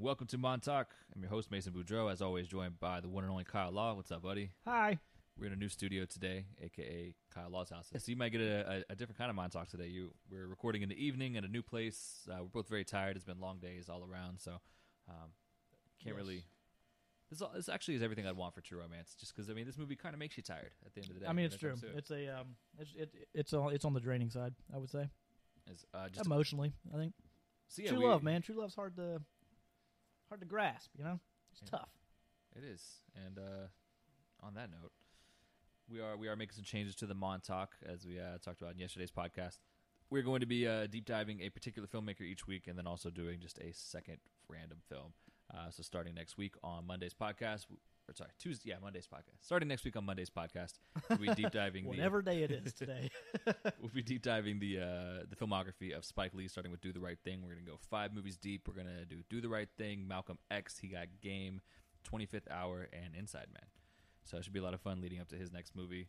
Welcome to Montauk. I'm your host, Mason Boudreau, as always, joined by the one and only Kyle Law. What's up, buddy? Hi. We're in a new studio today, aka Kyle Law's house. So you might get a, a, a different kind of Montauk today. You, we're recording in the evening at a new place. Uh, we're both very tired. It's been long days all around, so um, can't Yes. really. This, this actually is everything I'd want for True Romance, just because I mean, this movie kind of makes you tired at the end of the day. I mean, it's true. it. It's a um, it's it, it's on it's on the draining side. I would say It's, uh, just emotionally. I think so yeah, true we- love, man. True love's hard to hard to grasp. You know, it's Yeah. tough. It is. And uh, on that note, we are we are making some changes to the Montauk as we uh, talked about in yesterday's podcast. We're going to be uh, deep diving a particular filmmaker each week, and then also doing just a second random film. Uh, so starting next week on Monday's podcast, or sorry, Tuesday, yeah, Monday's podcast. Starting next week on Monday's podcast, we'll be deep diving the Whatever day it is today. we'll be deep diving the uh, the filmography of Spike Lee, starting with Do the Right Thing. We're gonna go five movies deep. We're gonna do Do the Right Thing, Malcolm X, He Got Game, Twenty Fifth Hour, and Inside Man. So it should be a lot of fun leading up to his next movie.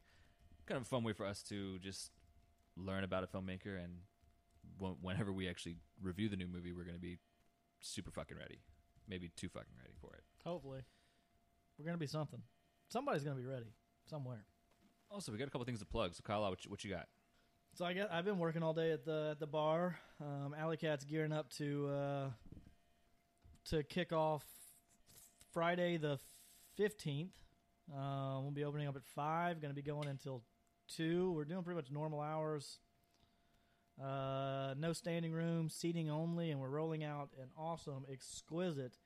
Kind of a fun way for us to just learn about a filmmaker, and wh- whenever we actually review the new movie, we're gonna be super fucking ready. Maybe too fucking ready for it. Hopefully, we're gonna be something. Somebody's gonna be ready somewhere. Also, we got a couple things to plug. So Kyle, what you, what you got? So I get I've been working all day at the at the bar. Um, Alley Cat's gearing up to uh, to kick off Friday the fifteenth. Uh, we'll be opening up at five. Going to be going until two. We're doing pretty much normal hours. Uh, no standing room, seating only, and we're rolling out an awesome, exquisite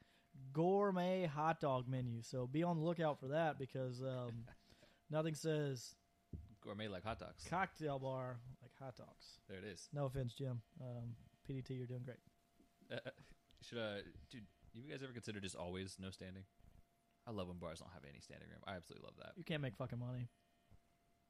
gourmet hot dog menu. So be on the lookout for that because um, nothing says Gourmet like hot dogs. cocktail bar like hot dogs. There it is. No offense, Jim. Um, PDT, you're doing great. Uh, should uh, dude, you guys ever consider just always no standing? I love when bars don't have any standing room. I absolutely love that. You can't make fucking money.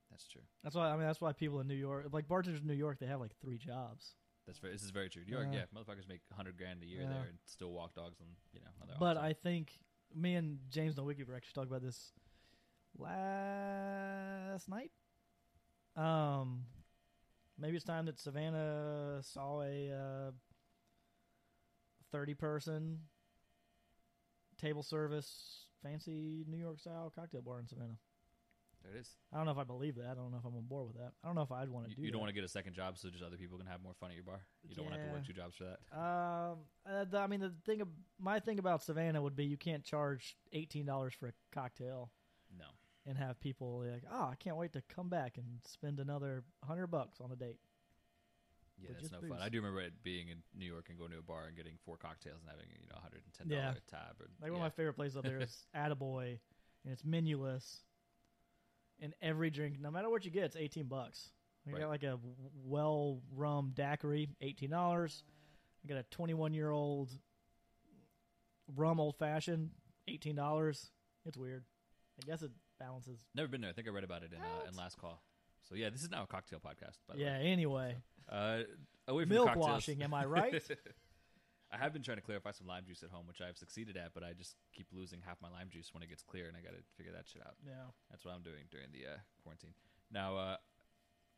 That's true. That's why I mean that's why people in New York, like bartenders in New York, they have like three jobs. That's very. This is very true. New York, Yeah. yeah, motherfuckers make hundred grand a year Yeah. there and still walk dogs on you know. On their But I think me and James Nowicki were actually talking about this last night. Um, maybe it's time that Savannah saw a uh, thirty-person table service, fancy New York style cocktail bar in Savannah. There it is. I don't know if I believe that. I don't know if I'm on board with that. I don't know if I'd want to You, do. you don't want to get a second job so just other people can have more fun at your bar. You don't want to have to work two jobs for that. Um, uh, the, I mean, the thing, ab- my thing about Savannah would be you can't charge eighteen dollars for a cocktail No. and have people like, oh, I can't wait to come back and spend another hundred bucks on a date. Yeah, But that's no booze. fun. I do remember it being in New York and going to a bar and getting four cocktails and having you know hundred and ten dollar Yeah. tab. Or, Like yeah. one of my favorite places up there is Attaboy, and it's menuless, and every drink, no matter what you get, it's eighteen bucks. I Right. got like a well rum daiquiri, eighteen dollars. I got a twenty-one year old rum old fashioned, eighteen dollars. It's weird. I guess it balances. Never been there. I think I read about it in uh, in last call. So yeah, this is now a cocktail podcast. By the Yeah. way. Anyway, Uh, away from milk washing. Am I right? I have been trying to clarify some lime juice at home, which I've succeeded at, but I just keep losing half my lime juice when it gets clear, and I got to figure that shit out. yeah. That's what I'm doing during the uh, quarantine. Now, uh,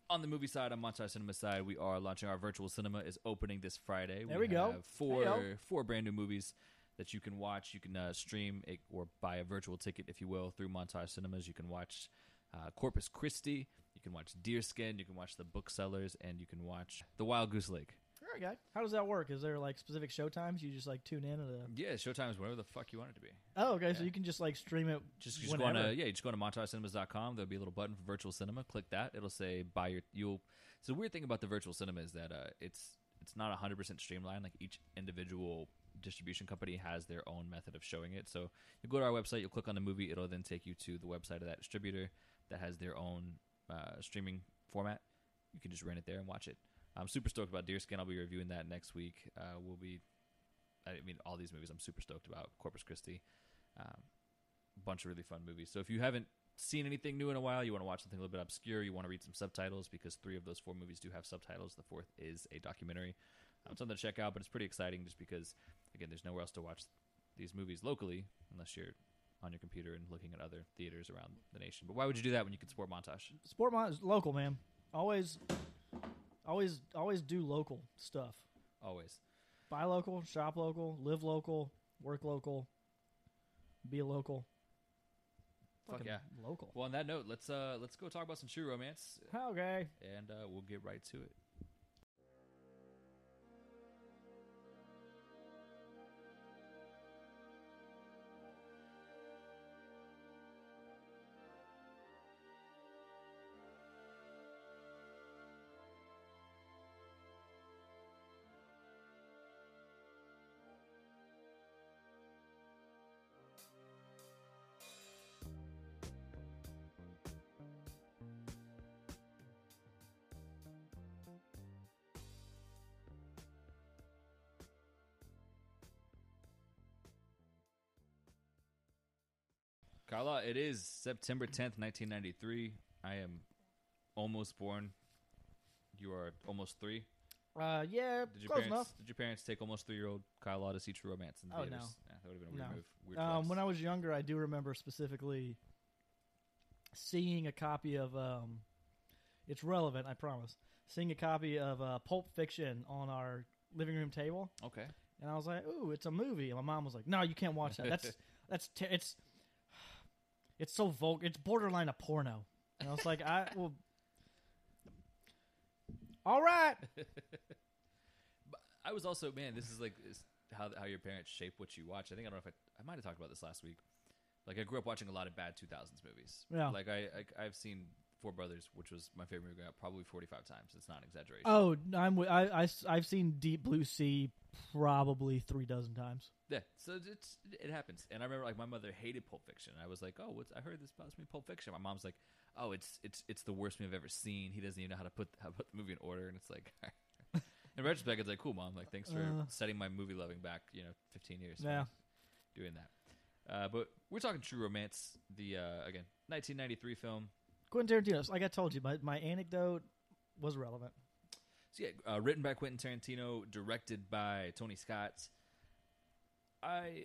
on the movie side, on Montage Cinema side, we are launching our virtual cinema. is opening this Friday. There we go. have Four Heyo. four brand new movies that you can watch. You can uh, stream a, or buy a virtual ticket, if you will, through Montage Cinemas. You can watch uh, Corpus Christi. You can watch Deerskin. You can watch The Booksellers, and you can watch The Wild Goose Lake. Guy. How does that work? Is there like specific show times? You just like tune in at a. Yeah, Showtime is whatever the fuck you want it to be. Oh, okay. So Yeah. you can just like stream it. Just, just go whenever. on to yeah, you just go to montagecinemas.com. There'll be a little button for virtual cinema. Click that. It'll say buy your. You'll. So the weird thing about the virtual cinema is that uh, it's it's not hundred percent streamlined. Like each individual distribution company has their own method of showing it. So you go to our website, you'll click on the movie. It'll then take you to the website of that distributor that has their own uh, streaming format. You can just rent it there and watch it. I'm super stoked about Deerskin. I'll be reviewing that next week. Uh, we'll be. I mean, all these movies I'm super stoked about. Corpus Christi. Um, bunch of really fun movies. So if you haven't seen anything new in a while, you want to watch something a little bit obscure, you want to read some subtitles because three of those four movies do have subtitles. The fourth is a documentary. Um, something to check out, but it's pretty exciting just because again, there's nowhere else to watch these movies locally unless you're on your computer and looking at other theaters around the nation. But why would you do that when you can support Montage? Support Mon is local, man. Always, always, always do local stuff. Always. Buy local, shop local, live local. Work local. Be a local. Fuck Fucking yeah. Local. Well, on that note, let's uh let's go talk about some true romance, Okay. and uh, we'll get right to it. Kyle Law, it is September 10th, 1993. I am almost born. You are almost three. Uh, yeah, Did your close parents enough. Did your parents take almost three year old Kyle to see True Romance in Oh, theaters? no. Yeah, that would have been a weird No. move. Weird Um, flex. when I was younger, I do remember specifically seeing a copy of. Um, it's relevant, I promise. Seeing a copy of uh, Pulp Fiction on our living room table, okay. and I was like, "Ooh, it's a movie." And my mom was like, "No, you can't watch that. That's that's te- it's it's so vulgar. It's borderline a porno." And I was like, "I well." All right. I was also man. This is like is how how your parents shape what you watch. I think I don't know if I, I might have talked about this last week. Like I grew up watching a lot of bad 2000s movies. Yeah. Like I, I I've seen Four Brothers, which was my favorite movie, probably 45 times. It's not an exaggeration. Oh, I'm wi- I, I I've seen Deep Blue Sea probably three dozen times. Yeah, so it's it happens. And I remember like my mother hated Pulp Fiction. I was like, "Oh, what's I heard this about this movie Pulp Fiction." My mom's like, "Oh, it's it's it's the worst movie I've ever seen. He doesn't even know how to put how to put the movie in order." And it's like in retrospect, it's like, "Cool, mom. Like, thanks for Uh. setting my movie loving back, you know, 15 years." for Yeah. doing that. Uh, but we're talking True Romance, the uh, again 1993 film. Quentin Tarantino. Like I told you, my my anecdote was relevant. So yeah, uh, written by Quentin Tarantino, directed by Tony Scott. I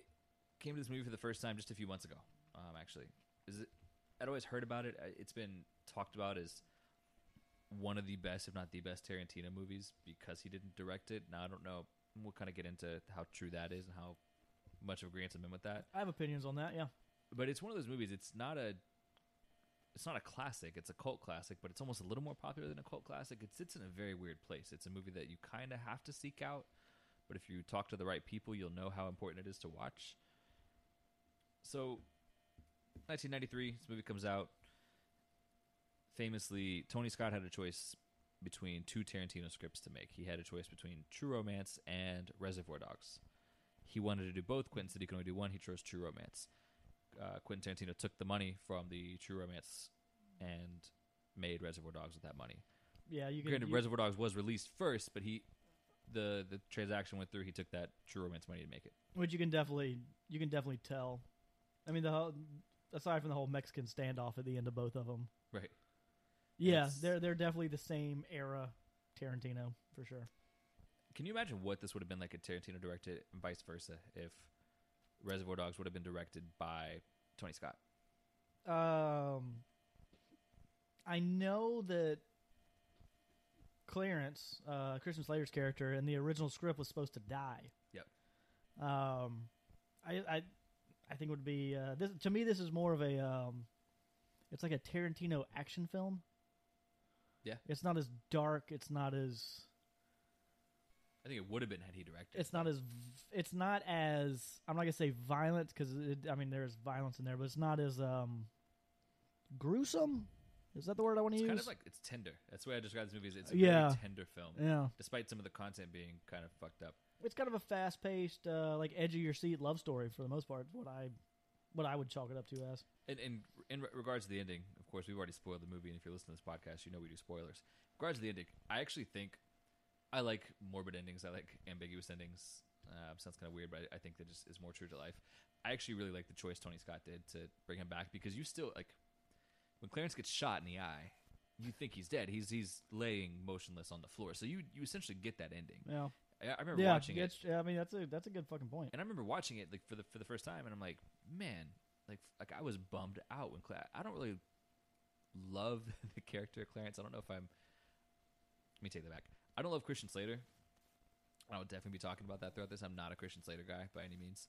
came to this movie for the first time just a few months ago. Um, actually, is it? I'd always heard about it. It's been talked about as one of the best, if not the best, Tarantino movies because he didn't direct it. Now I don't know. We'll kind of get into how true that is and how much of agreement I'm in with that. I have opinions on that. Yeah. But it's one of those movies. It's not a. It's not a classic. It's a cult classic, but it's almost a little more popular than a cult classic. It sits in a very weird place. It's a movie that you kind of have to seek out, but if you talk to the right people, you'll know how important it is to watch. So, 1993, this movie comes out. Famously, Tony Scott had a choice between two Tarantino scripts to make. He had a choice between True Romance and Reservoir Dogs. He wanted to do both. Quentin said he could only do one. He chose True Romance. Uh, Quentin Tarantino took the money from the True Romance and made Reservoir Dogs with that money. Yeah. You can. Granted, you- Reservoir Dogs was released first, but he the the transaction went through. He took that True Romance money to make it. which you can definitely you can definitely tell. I mean, the whole, aside from the whole Mexican standoff at the end of both of them, Right. yeah, It's- they're they're definitely the same era Tarantino for sure. Can you imagine what this would have been like if Tarantino directed and vice versa if Reservoir Dogs would have been directed by Tony Scott? Um, I know that Clarence, uh, Christian Slater's character, in the original script was supposed to die. Yep. Um, I I I think it would be uh, this to me. This is more of a um, it's like a Tarantino action film. Yeah. It's not as dark. It's not as I think it would have been had he directed. it's not as it's not as I'm not gonna say violent because I mean there's violence in there, but it's not as um gruesome. Is that the word I want to use? kind of like it's tender. That's the way I describe this movie. Is it's a Yeah. very tender film, yeah, despite some of the content being kind of fucked up. it's kind of a fast paced, uh, like edge of your seat love story for the most part. What I what I would chalk it up to as. And, and in re- regards to the ending, of course, we've already spoiled the movie, and if you're listening to this podcast, you know we do spoilers. In regards to the ending, I actually think I like morbid endings. I like ambiguous endings. Uh, sounds kind of weird, but I, I think that just is more true to life. I actually really like the choice Tony Scott did to bring him back because you still like when Clarence gets shot in the eye, you think he's dead. He's he's laying motionless on the floor, so you you essentially get that ending. Yeah, I, I remember yeah, watching it. yeah, I mean that's a that's a good fucking point. And I remember watching it like for the for the first time, and I'm like, man, like like I was bummed out when Cla- I don't really love the character of Clarence. I don't know if I'm. Let me take that back. I don't love Christian Slater. I will definitely be talking about that throughout this. I'm not a Christian Slater guy by any means.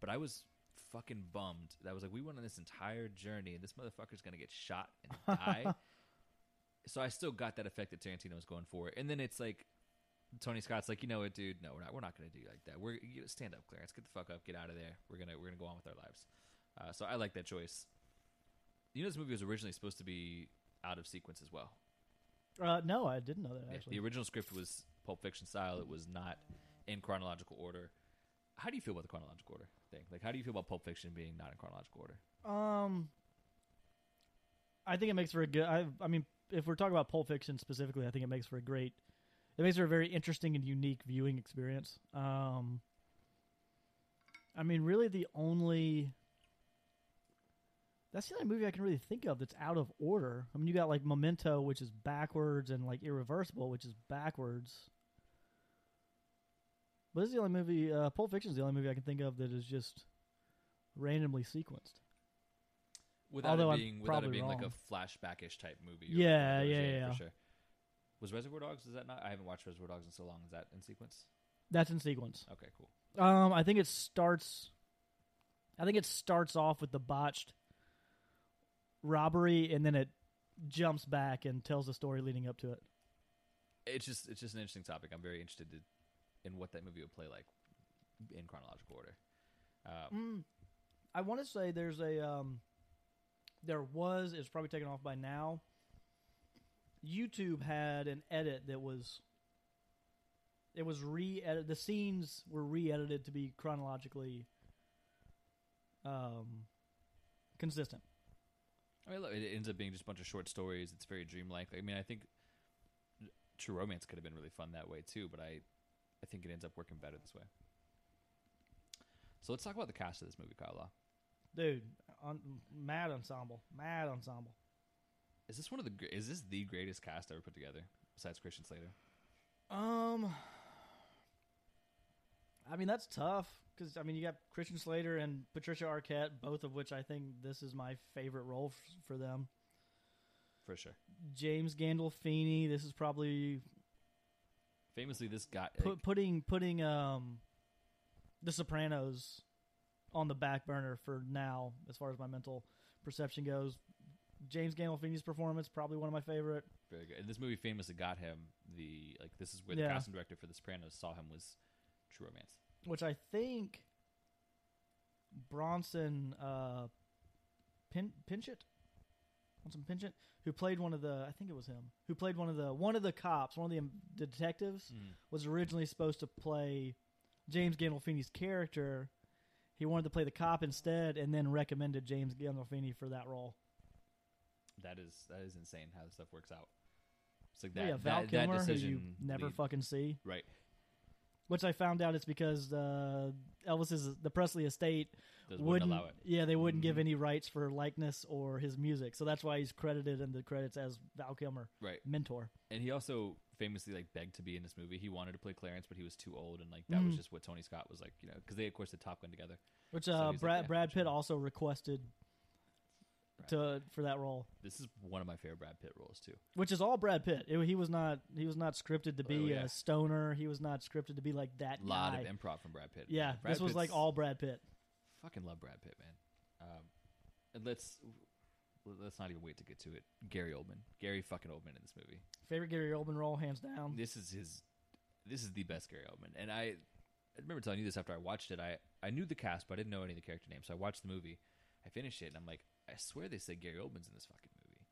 but I was fucking bummed. That was like we went on this entire journey, and this motherfucker's gonna get shot and die. so I still got that effect that Tarantino was going for, and then it's like Tony Scott's like, you know what, dude? No, we're not. We're not gonna do like that. We're you stand up, Clarence. Get the fuck up. Get out of there. We're gonna we're gonna go on with our lives. Uh, so I like that choice. You know, this movie was originally supposed to be out of sequence as well. Uh, no, I didn't know that actually. the original script was Pulp Fiction style. It was not in chronological order. How do you feel about the chronological order thing? Like, how do you feel about Pulp Fiction being not in chronological order? Um, I think it makes for a good. I, I mean, if we're talking about Pulp Fiction specifically, I think it makes for a great. It makes for a very interesting and unique viewing experience. Um, I mean, really, the only. That's the only movie I can really think of that's out of order. I mean, you got like Memento, which is backwards, and like Irreversible, which is backwards. But this is the only movie. Uh, Pulp Fiction is the only movie I can think of that is just randomly sequenced. Without Although it I'm being without probably it being like a flashbackish type movie. Yeah, whatever, yeah, yeah. for sure. Was Reservoir Dogs? Is that not? I haven't watched Reservoir Dogs in so long. Is that in sequence? That's in sequence. Okay, cool. Um, I think it starts. I think it starts off with the botched robbery, and then it jumps back and tells the story leading up to it. It's just it's just an interesting topic. I'm very interested to, in what that movie would play like in chronological order. Um, Mm, I want to say there's a um, there was it's probably taken off by now. YouTube had an edit that was it was re-edited. The scenes were re-edited to be chronologically um, consistent. I mean, look, it ends up being just a bunch of short stories. It's very dreamlike. I mean, I think True Romance could have been really fun that way too, but I, I think it ends up working better this way. So let's talk about the cast of this movie, Kyle. Law. Dude, on, mad ensemble, mad ensemble. Is this one of the is this the greatest cast ever put together besides Christian Slater? Um, I mean that's tough because I mean you got Christian Slater and Patricia Arquette, both of which I think this is my favorite role f- for them. For sure. James Gandolfini, this is probably Famously, this guy. put, putting putting um, The Sopranos on the back burner for now as far as my mental perception goes. James Gandolfini's performance probably one of my favorite. very good. And this movie famously got him the like. This is where Yeah. the casting director for The Sopranos saw him was True Romance. which I think Bronson uh, Pin- Pinchot, Bronson Pinchot, who played one of the, I think it was him, who played one of the one of the cops, one of the, detectives, was originally supposed to play James Gandolfini's character. He wanted to play the cop instead, and then recommended James Gandolfini for that role. That is that is insane how this stuff works out. It's like Yeah, that, yeah, Val that, Kilmer, that who you never lead- fucking see. right. Which I found out it's because uh, Elvis's the Presley estate Does wouldn't allow it. Yeah, they wouldn't give Mhm. any rights for likeness or his music, so that's why he's credited in the credits as Val Kilmer, Right. mentor. And he also famously like begged to be in this movie. He wanted to play Clarence, but he was too old, and like that was Mhm. just what Tony Scott was like, you know, because they of course did Top Gun together. Which So uh, like, Brad yeah, Brad Pitt sure. also requested. To for that role, This is one of my favorite Brad Pitt roles too. which is all Brad Pitt. It- he was not he was not scripted to be Oh, yeah. a stoner. He was not scripted to be like that A lot guy. of improv from Brad Pitt. yeah, Brad this was like all Brad Pitt. fucking love Brad Pitt, man. Um, and let's let's not even wait to get to it. Gary Oldman, Gary fucking Oldman in this movie. Favorite Gary Oldman role, hands down. This is his. This is the best Gary Oldman, and I, I remember telling you this after I watched it. I I knew the cast, but I didn't know any of the character names. So I watched the movie. I finished it, and I'm like, I swear they said Gary Oldman's in this fucking movie.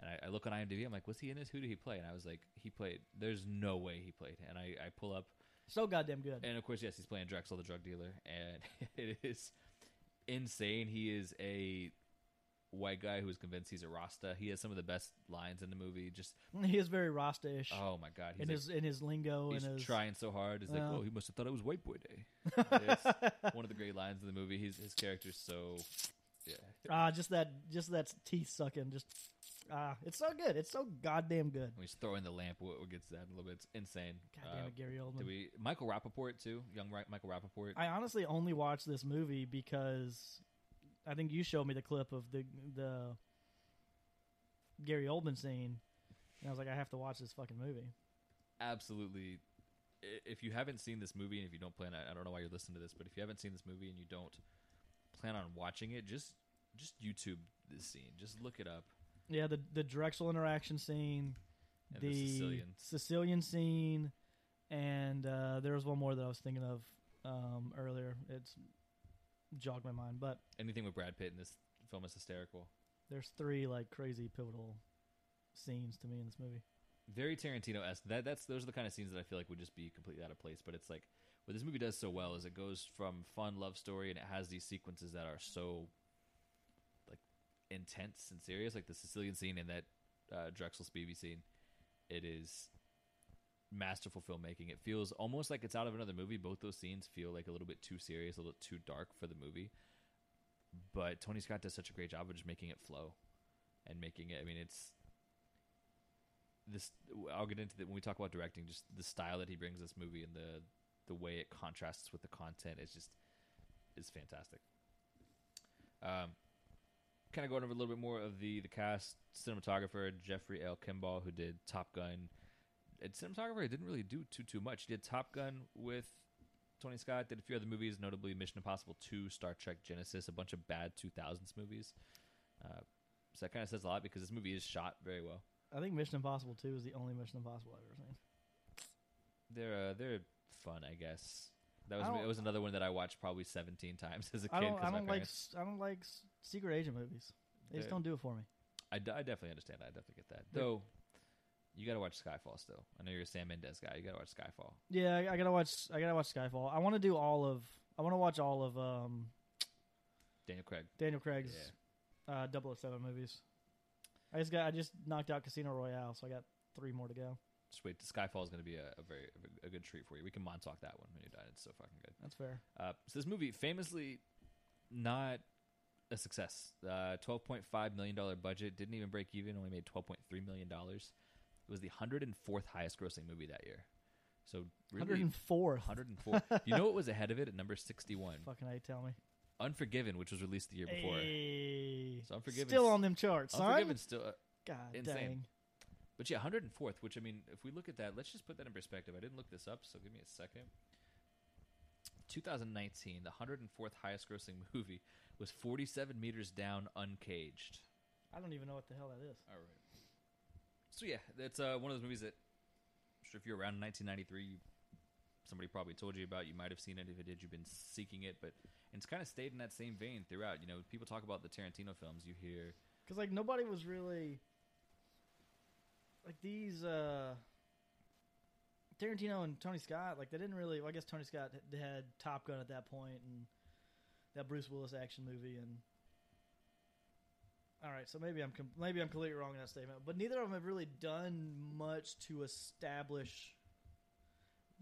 And I, I look on IMDb. I'm like, was he in this? Who did he play? And I was like, he played. There's no way he played. And I, I pull up, So goddamn good. and of course, yes, he's playing Drexel, the drug dealer, and it is insane. He is a white guy who is convinced he's a Rasta. He has some of the best lines in the movie. Just mm, He is very Rasta-ish oh my god, he's in like, his in his lingo he's and his. trying so hard. It's like, uh. oh, he must have thought it was White Boy Day. One of the great lines in the movie. He's, his character's so, yeah, Ah, just that, just that teeth sucking. Just ah, it's so good. It's so goddamn good. when he's throwing the lamp, we'll, we'll get to that a little bit. It's insane. God damn Uh, it, Gary Oldman. did we Michael Rappaport too? Young Ra- Michael Rappaport. I honestly only watched this movie because I think you showed me the clip of the the Gary Oldman scene, and I was like, I have to watch this fucking movie. absolutely if you haven't seen this movie and if you don't plan, I don't know why you're listening to this, but if you haven't seen this movie and you don't plan on watching it, just just YouTube this scene. Just look it up. Yeah, the the Drexel interaction scene, the, the Sicilian. Sicilian scene, and uh, there was one more that I was thinking of um, earlier. It's jogged my mind, but Anything with Brad Pitt in this film is hysterical. there's three like crazy pivotal scenes to me in this movie. Very Tarantino esque. That that's those are the kind of scenes that I feel like would just be completely out of place. But it's like what this movie does so well is it goes from fun love story and it has these sequences that are so like intense and serious, like the Sicilian scene and that uh, Drexel Spivey scene. It is masterful filmmaking. It feels almost like it's out of another movie. Both those scenes feel like a little bit too serious, a little too dark for the movie. But Tony Scott does such a great job of just making it flow and making it. I mean, it's this. I'll get into that when we talk about directing. Just the style that he brings this movie and the the way it contrasts with the content is just is fantastic. Um, kind of going over a little bit more of the the cast. Cinematographer Jeffrey L. Kimball, who did Top Gun. And cinematographer didn't really do too too much. He did Top Gun with Tony Scott. Did a few other movies, notably Mission Impossible Two, Star Trek Nemesis, a bunch of bad 2000s movies. Uh, so that kind of says a lot because this movie is shot very well. I think Mission Impossible Two is the only Mission Impossible I've ever seen. They're uh, they're fun, I guess. That was it was another one that I watched probably 17 times as a kid. I don't. I don't like. I don't like secret agent movies. They just don't do it for me. I, d- I definitely understand. that. I definitely get that. They're- Though, you got to watch Skyfall still. I know you're a Sam Mendes guy. You got to watch Skyfall. Yeah, I, I gotta watch. I gotta watch Skyfall. I want to do all of. I want to watch all of um, Daniel Craig. Daniel Craig's uh, 007 movies. I just got. I just knocked out Casino Royale, so I got three more to go. Just wait. Skyfall is going to be a, a very a, good treat for you. We can Montauk that one when you're done. It's so fucking good. That's fair. Uh, so this movie famously not a success. Uh, Twelve point five million dollar budget didn't even break even. Only made twelve point three million dollars. It was the hundred and fourth highest grossing movie that year. So really, 104. 104. you know what was ahead of it at number 61? Fucking A, tell me. Unforgiven, which was released the year before. Hey. So Unforgiven Still on them charts, son. Unforgiven still. Uh, God insane. dang. But yeah, 104th, which I mean, if we look at that, let's just put that in perspective. I didn't look this up, so give me a second. 2019, the 104th highest grossing movie was 47 meters down, uncaged. I don't even know what the hell that is. All right. So yeah, it's uh, one of those movies that, I'm sure if you're around in 1993, you, somebody probably told you about. You might have seen it. If it did, you've been seeking it. But it's kind of stayed in that same vein throughout. You know, people talk about the Tarantino films. You hear Because like nobody was really like these uh Tarantino and Tony Scott. Like they didn't really. Well, I guess Tony Scott had- Top Gun at that point and that Bruce Willis action movie. And all right, so maybe I'm maybe I'm completely wrong in that statement. But neither of them have really done much to establish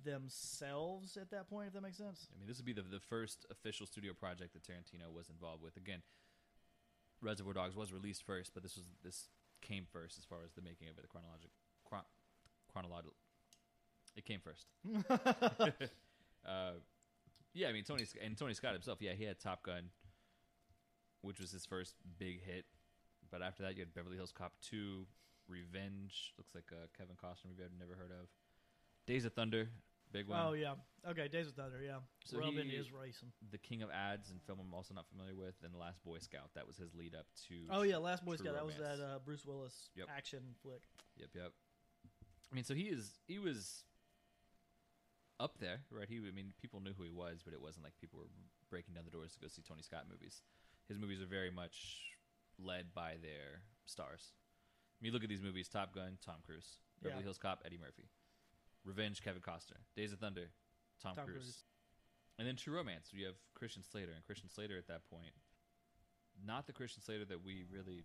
themselves at that point. If that makes sense. I mean, this would be the the first official studio project that Tarantino was involved with. Again, Reservoir Dogs was released first, but this was this came first as far as the making of it. The chronological chron- chronological. It came first. uh, yeah, I mean Tony and Tony Scott himself. Yeah, he had Top Gun, which was his first big hit. But after that, you had Beverly Hills Cop Two, Revenge. Looks like a Kevin Costner movie I've never heard of. Days of Thunder, big one. Oh yeah. Okay, Days of Thunder. Yeah. So he- is racing. the King of Ads and film I'm also not familiar with, and The Last Boy Scout. That was his lead up to. Oh yeah, Last Boy True Scout. That was Romance. that uh, Bruce Willis Yep. action flick. Yep, yep. I mean, so he is he was up there, right? He, I mean, people knew who he was, but it wasn't like people were breaking down the doors to go see Tony Scott movies. His movies are very much led by their stars. I mean, look at these movies: Top Gun, Tom Cruise; Beverly Yeah. Hills Cop, Eddie Murphy; Revenge, Kevin Costner; Days of Thunder, Tom, Tom Cruise. Cruise. and then True Romance. You have Christian Slater, and Christian Slater at that point, not the Christian Slater that we really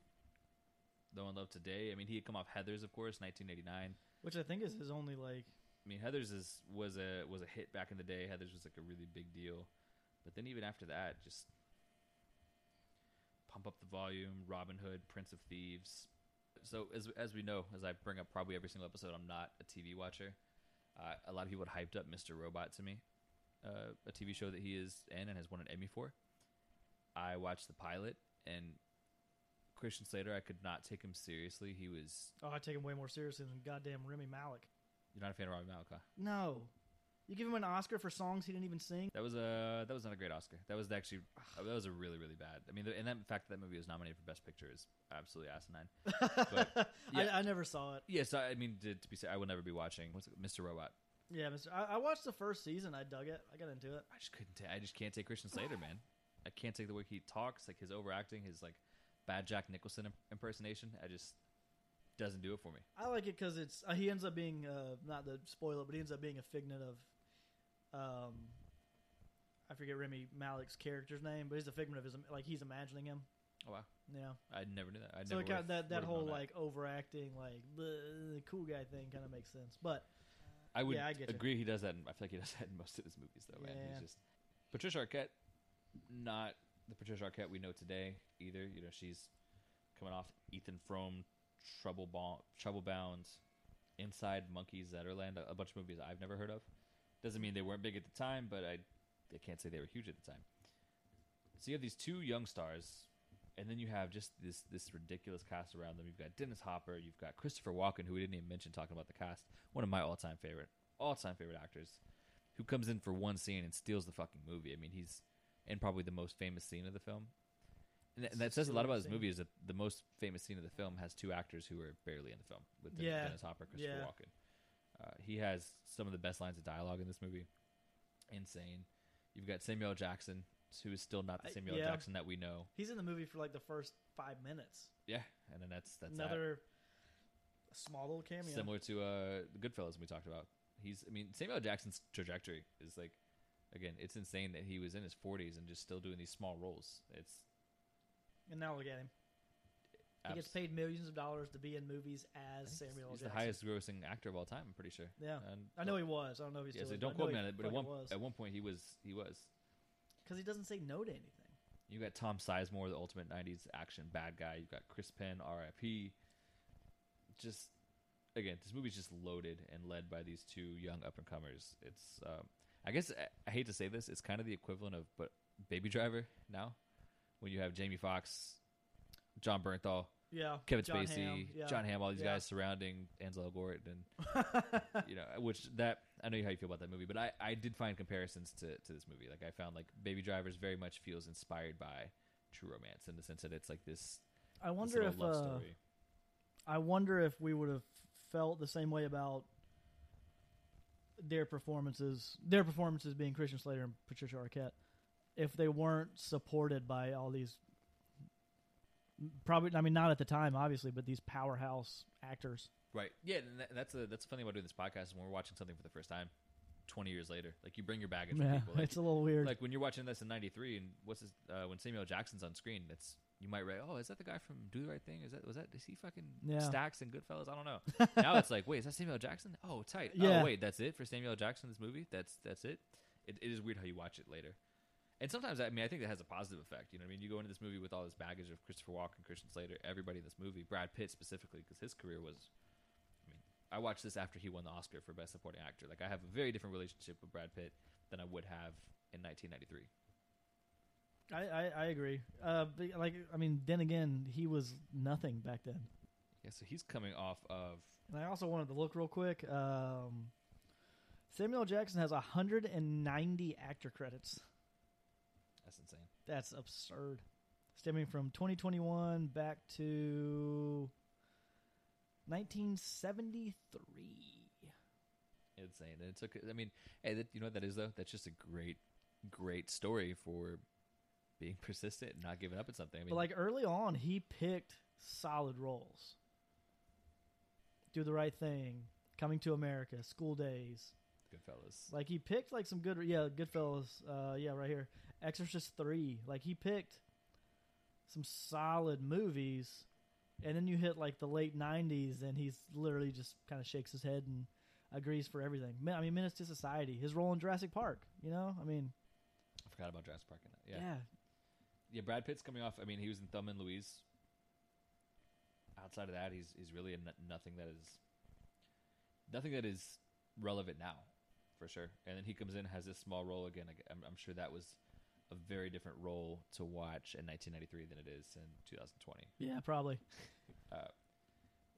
know and love today. I mean, he had come off Heather's, of course, 1989. Which I think is his only like. I mean, Heather's is was a was a hit back in the day. Heather's was like a really big deal, but then even after that, just pump up the volume. Robin Hood, Prince of Thieves. So as as we know, as I bring up probably every single episode, I'm not a TV watcher. Uh, a lot of people had hyped up Mr. Robot to me, uh, a TV show that he is in and has won an Emmy for. I watched the pilot and Christian Slater. I could not take him seriously. He was. Oh, I take him way more seriously than goddamn Rami Malek. You're not a fan of Rami Malek, huh? No, You give him an Oscar for songs he didn't even sing. That was a that was not a great Oscar. That was actually that was a really really bad. I mean, the, and that fact that that movie was nominated for Best Picture is absolutely asinine. yeah. I, I never saw it. Yes, I, I mean to, to be said, I will never be watching. What's it, Mr. Robot? Yeah, Mr. I, I watched the first season. I dug it. I got into it. I just couldn't. ta- I just can't take Christian Slater, man. I can't take the way he talks, like his overacting, his like bad Jack Nicholson imp- impersonation. I just doesn't do it for me. I like it because it's uh, he ends up being uh, not the spoiler, but he ends up being a figment of, um, I forget Rami Malek's character's name, but he's a figment of his like he's imagining him. Oh wow, Yeah, I never knew that. I so never it kind of, that that whole like overacting, like the cool guy thing kind of makes sense. But I would yeah, I get you. agree. He does that. In, I feel like he does that in most of his movies, though. Man, Yeah. he's just Patricia Arquette, not the Patricia Arquette we know today either. You know, she's coming off Ethan Frome, Trouble Bound, Trouble Bound, Inside Monkeys Zetterland, a bunch of movies I've never heard of. Doesn't mean they weren't big at the time, but I, I can't say they were huge at the time. So you have these two young stars, and then you have just this this ridiculous cast around them. You've got Dennis Hopper, you've got Christopher Walken, who we didn't even mention talking about the cast. One of my all time favorite, all time favorite actors, who comes in for one scene and steals the fucking movie. I mean, he's in probably the most famous scene of the film. And that, and that says a lot about this movie is that the most famous scene of the film has two actors who are barely in the film with Den- Yeah. Dennis Hopper, Christopher Yeah. Walken. Uh, he has some of the best lines of dialogue in this movie. Insane. You've got Samuel Jackson, who is still not the Samuel L. yeah. Jackson that we know. he's in the movie for like the first five minutes. Yeah, and then that's that's that. Another small little cameo. similar to uh, the Goodfellas we talked about. He's, I mean, Samuel Jackson's trajectory is like, again, it's insane that he was in his 40s and just still doing these small roles. It's And now look at him. He gets paid millions of dollars to be in movies as Samuel He's Jackson. the highest grossing actor of all time. I'm pretty sure. Yeah, And, I know he was. I don't know if he's Yeah, still. so is, don't quote me on it, but at one was at one point he was he was. because he doesn't say no to anything. You got Tom Sizemore, the ultimate '90s action bad guy. You've got Chris Penn, R.I.P. Just again, this movie's just loaded and led by these two young up and comers. It's, um, I guess, I, I hate to say this, it's kind of the equivalent of, but Baby Driver now, when you have Jamie Foxx, Jon Bernthal, Yeah, Kevin John Spacey, Hamm, yeah. Jon Hamm, all these Yeah. guys surrounding Ansel Elgort, and you know, which that I know how you feel about that movie, but I, I did find comparisons to, to this movie. Like I found like Baby Drivers very much feels inspired by True Romance in the sense that it's like this. I wonder little if love uh. I wonder if we would have felt the same way about their performances, their performances being Christian Slater and Patricia Arquette, if they weren't supported by all these. Probably, I mean, not at the time, obviously, but these powerhouse actors. right? Yeah, and that, that's a that's the funny about doing this podcast is when we're watching something for the first time, twenty years later. Like you bring your baggage with Yeah, people. Like, it's a little weird. like when you're watching this in '93, and what's his, uh, when Samuel Jackson's on screen, it's you might write, oh, is that the guy from Do the Right Thing? Is that was that is he fucking Yeah. Stacks and Goodfellas? I don't know. now it's like, wait, is that Samuel Jackson? Oh, tight. Yeah. Oh, wait, that's it for Samuel. Jackson. This movie, that's that's it. it. It is weird how you watch it later. And sometimes, I mean, I think that has a positive effect. You know, what I mean, you go into this movie with all this baggage of Christopher Walken, Christian Slater, everybody in this movie, Brad Pitt specifically, because his career was. I mean, I watched this after he won the Oscar for Best Supporting Actor. Like, I have a very different relationship with Brad Pitt than I would have in 1993. I, I, I agree. Uh, like, I mean, then again, he was nothing back then. Yeah, so he's coming off of And I also wanted to look real quick. Um, Samuel Jackson has 190 actor credits. That's insane. That's absurd. Stemming from 2021 back to 1973. Insane. And it took. I mean, hey, that, you know what that is though? That's just a great, great story for being persistent and not giving up at something. I mean, but like early on, he picked solid roles. Do the right thing, Coming to America, School Daze. Goodfellas. Like he picked like some good, yeah, Goodfellas. Uh, yeah, right here, Exorcist three. Like he picked some solid movies, and then you hit like the late '90s, and he's literally just kind of shakes his head and agrees for everything. I mean, Menace to Society, his role in Jurassic Park. You know, I mean, I forgot about Jurassic Park in that. yeah, Yeah. yeah, Brad Pitt's coming off. I mean, he was in Thelma and Louise. Outside of that, he's he's really in nothing that is nothing that is relevant now, for sure. And then he comes in has this small role again. I'm, I'm sure that was a very different role to watch in 1993 than it is in 2020. yeah, probably.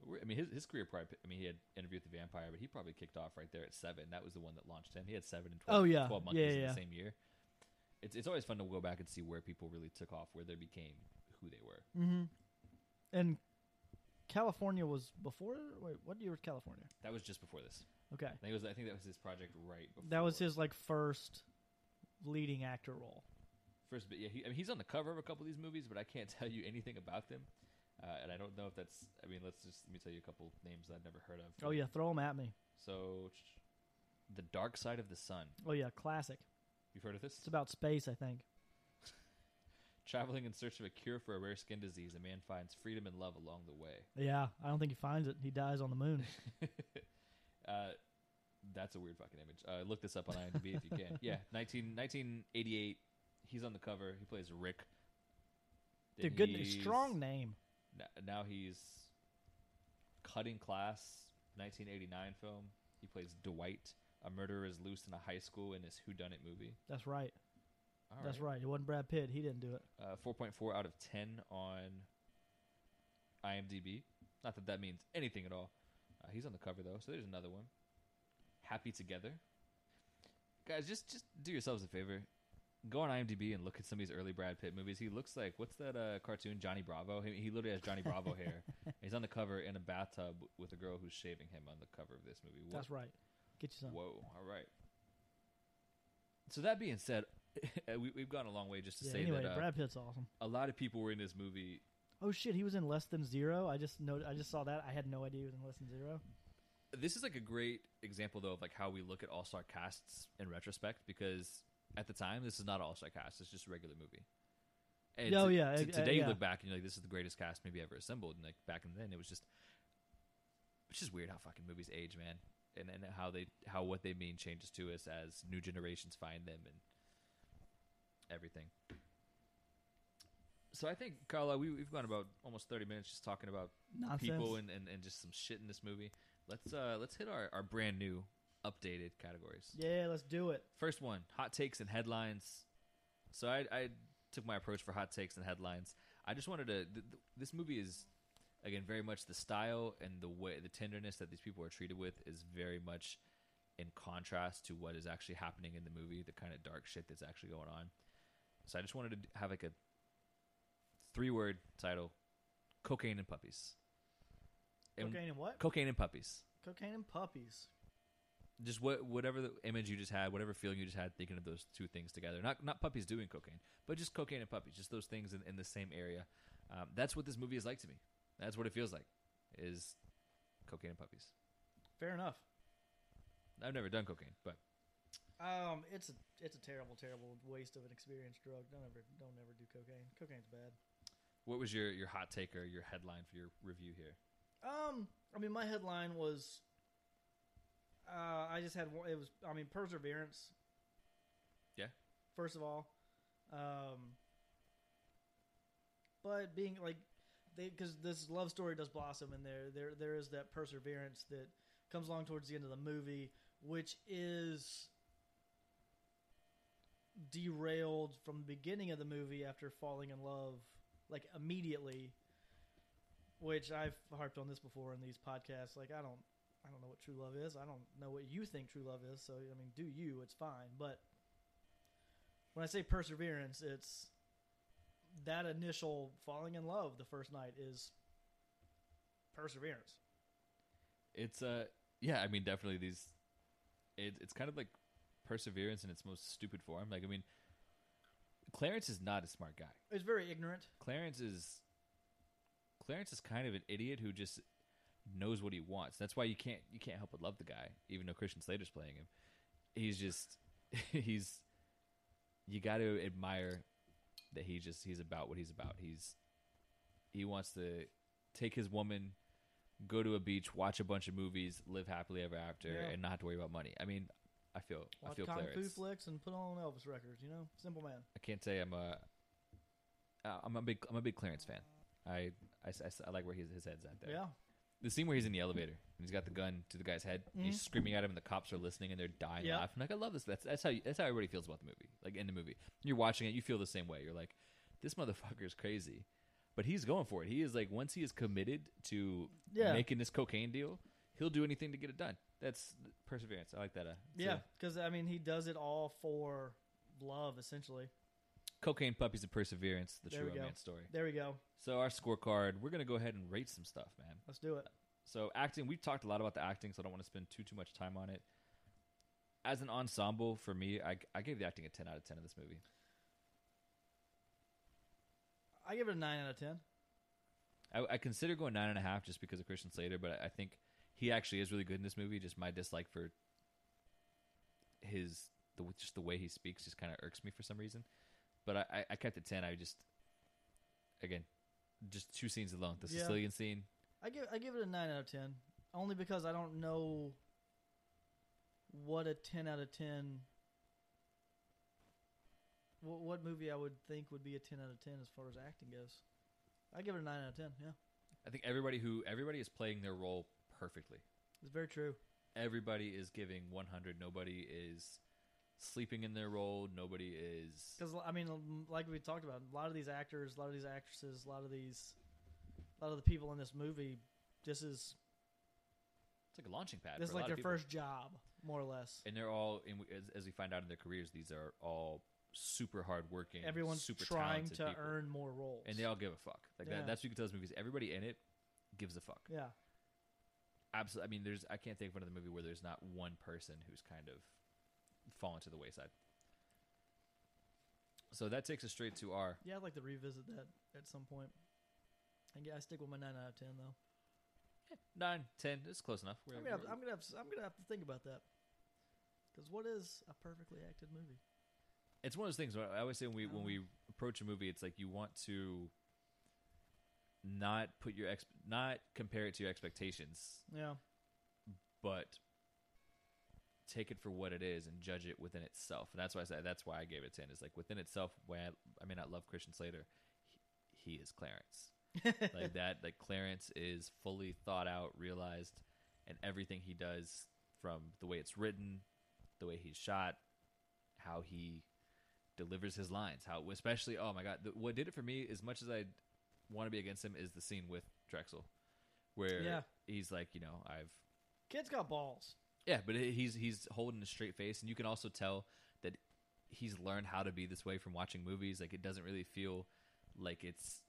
We're- I mean, his his career probably. I mean, he had Interview with the Vampire, but he probably kicked off right there at seven. That was the one that launched him. He had seven and 12, Oh, yeah. 12 Yeah, monkeys in yeah. the same year. It's it's always fun to go back and see where people really took off, where they became who they were. Mm-hmm. And Kalifornia was before. Wait, what year was Kalifornia? That was just before this. Okay, I think it was. I think that was his project right before. that was his like first leading actor role. first. But yeah, he, I mean, he's on the cover of a couple of these movies, but I can't tell you anything about them. Uh, and I don't know if that's. I mean, let's just let me tell you a couple names I've never heard of. Oh yeah, throw them at me. So, the Dark Side of the Sun. Oh yeah, classic. You've heard of this? It's about space, I think. Traveling in search of a cure for a rare skin disease, a man finds freedom and love along the way. Yeah, I don't think he finds it. He dies on the moon. uh, that's a weird fucking image. Uh, look this up on IMDb if you can. Yeah, 19, 1988. He's on the cover. He plays Rick. Then Dude, good, he's- strong name. n- Now he's Cutting Class, 1989 film. He plays Dwight. A murderer is loose in a high school in his Whodunit movie. That's right. All That's right. It wasn't Brad Pitt. He didn't do it. Uh, 4.4 out of 10 on IMDb. Not that that means anything at all. Uh, he's on the cover though, so there's another one. Happy Together. Guys, just just do yourselves a favor. Go on IMDb and look at some of these early Brad Pitt movies. He looks like what's that uh, cartoon Johnny Bravo? He, he literally has Johnny Bravo hair. He's on the cover in a bathtub with a girl who's shaving him on the cover of this movie. What- That's right. Get you some. Whoa! All right. So that being said, we, we've gone a long way just to Yeah, say anyway, that uh, Brad Pitt's awesome. a lot of people were in this movie Oh shit, he was in Less Than Zero. I just know. I just saw that. I had no idea he was in Less Than Zero. this is like a great example though of like how we look at all-star casts in retrospect because at the time this is not all-star cast it's just a regular movie and Oh, to- yeah, to- uh, today you look back and you're like this is the greatest cast maybe ever assembled and like back in then it was just it's just weird how fucking movies age man and, and how they how what they mean changes to us as new generations find them and everything so i think Kyle Law we, we've gone about almost 30 minutes just talking about Nonsense. people and, and, and just some shit in this movie. Let's uh let's hit our, our brand new updated categories. yeah, let's do it. First one, hot takes and headlines. So I I took my approach for hot takes and headlines. I just wanted to th- th- this movie is again very much the style and the way the tenderness that these people are treated with is very much in contrast to what is actually happening in the movie, the kind of dark shit that's actually going on. So I just wanted to have like a three word title cocaine and puppies. And- Cocaine and what? cocaine and puppies. Cocaine and puppies. Just what whatever the image you just had, whatever feeling you just had thinking of those two things together. Not not puppies doing cocaine, but just cocaine and puppies. Just those things in, in the same area. Um, that's what this movie is like to me. That's what it feels like. Is cocaine and puppies. Fair enough. I've never done cocaine, but Um, it's a it's a terrible, terrible waste of an experienced drug. Don't ever don't ever do cocaine. Cocaine's bad. What was your your hot take or your headline for your review here? Um, I mean, my headline was. Uh, I just had one. It was. I mean, perseverance. Yeah. First of all, um, but being like, they because this love story does blossom, and there there there is that perseverance that comes along towards the end of the movie, which is derailed from the beginning of the movie after falling in love, like immediately which I've harped on this before in these podcasts. Like I don't, I don't know what true love is. I don't know what you think true love is. So I mean, do you? It's fine. But when I say perseverance, it's that initial falling in love the first night is perseverance. It's uh yeah, I mean definitely these. It, it's kind of like perseverance in its most stupid form. Like I mean, Clarence is not a smart guy. He's very ignorant. Clarence is Clarence is kind of an idiot who just knows what he wants. That's why you can't you can't help but love the guy, even though Christian Slater's playing him. He's just he's you got to admire that he just he's about what he's about. He's he wants to take his woman, go to a beach, watch a bunch of movies, live happily ever after, Yeah. and not have to worry about money. I mean, I feel I feel kung fu flicks and put on Elvis records. You know, simple man. I can't say I'm a uh, I'm a big I'm a big Clarence fan. I I, I- I like where his his head's at there. Yeah. The scene where he's in the elevator and he's got the gun to the guy's head, and he's screaming at him, and the cops are listening and they're dying Yeah. laughing. Like I love this. That's that's how you, that's how everybody feels about the movie. Like in the movie, you're watching it, you feel the same way. You're like, this motherfucker's crazy, but he's going for it. He is like once he is committed to Yeah. making this cocaine deal, he'll do anything to get it done. That's perseverance. I like that. Uh, Yeah, because I mean, he does it all for love, essentially. cocaine puppies and perseverance. The There true go. romance story. There we go. So our scorecard, we're gonna go ahead and rate some stuff, man. Let's do it. So acting, we've talked a lot about the acting, so I don't want to spend too too much time on it. As an ensemble, for me, I, I gave the acting a ten out of ten in this movie. I give it a nine out of ten. I, I consider going nine and a half just because of Christian Slater, but I, I think he actually is really good in this movie. Just my dislike for his the just the way he speaks just kind of irks me for some reason. But I, I, kept it ten. I just again just two scenes alone. The Yeah. Sicilian scene, I give I give it a nine out of ten, only because I don't know what a ten out of ten. What, what movie I would think would be a ten out of ten as far as acting goes. I give it a nine out of ten. Yeah, I think everybody who everybody is playing their role perfectly. it's very true. Everybody is giving one hundred. Nobody is sleeping in their role. Nobody is Because I mean, like we talked about, a lot of these actors, a lot of these actresses, a lot of these, a lot of the people in this movie, this is it's like a launching pad. this is like their first job, more or less. and they're all in, as, as we find out in their careers these are all super hardworking Everyone's super trying to people. earn more roles, and they all give a fuck like Yeah. that, that's what you can tell this movies everybody in it gives a fuck yeah. Absolutely i mean there's i can't think of another movie where there's not one person who's kind of fallen to the wayside so that takes us straight to our Yeah, I'd like to revisit that at some point. I yeah, I stick with my nine out of ten though. Eh, 9 10 it's close enough We're- I'm gonna, have, I'm gonna, have, I'm gonna have to think about that. Because what is a perfectly acted movie? it's one of those things i always say when we when we approach a movie it's like you want to not put your ex not compare it to your expectations Yeah, but take it for what it is and judge it within itself. And that's why I said that's why I gave it ten. Is like within itself. When I, I may not love Christian Slater, he, he is Clarence. like that. Like Clarence is fully thought out, realized, and everything he does from the way it's written, the way he's shot, how he delivers his lines, how especially oh my god, the, what did it for me as much as I want to be against him is the scene with Drexel, where Yeah. he's like, you know, I've kid's got balls. yeah, but he's he's holding a straight face, and you can also tell that he's learned how to be this way from watching movies. Like it doesn't really feel like it's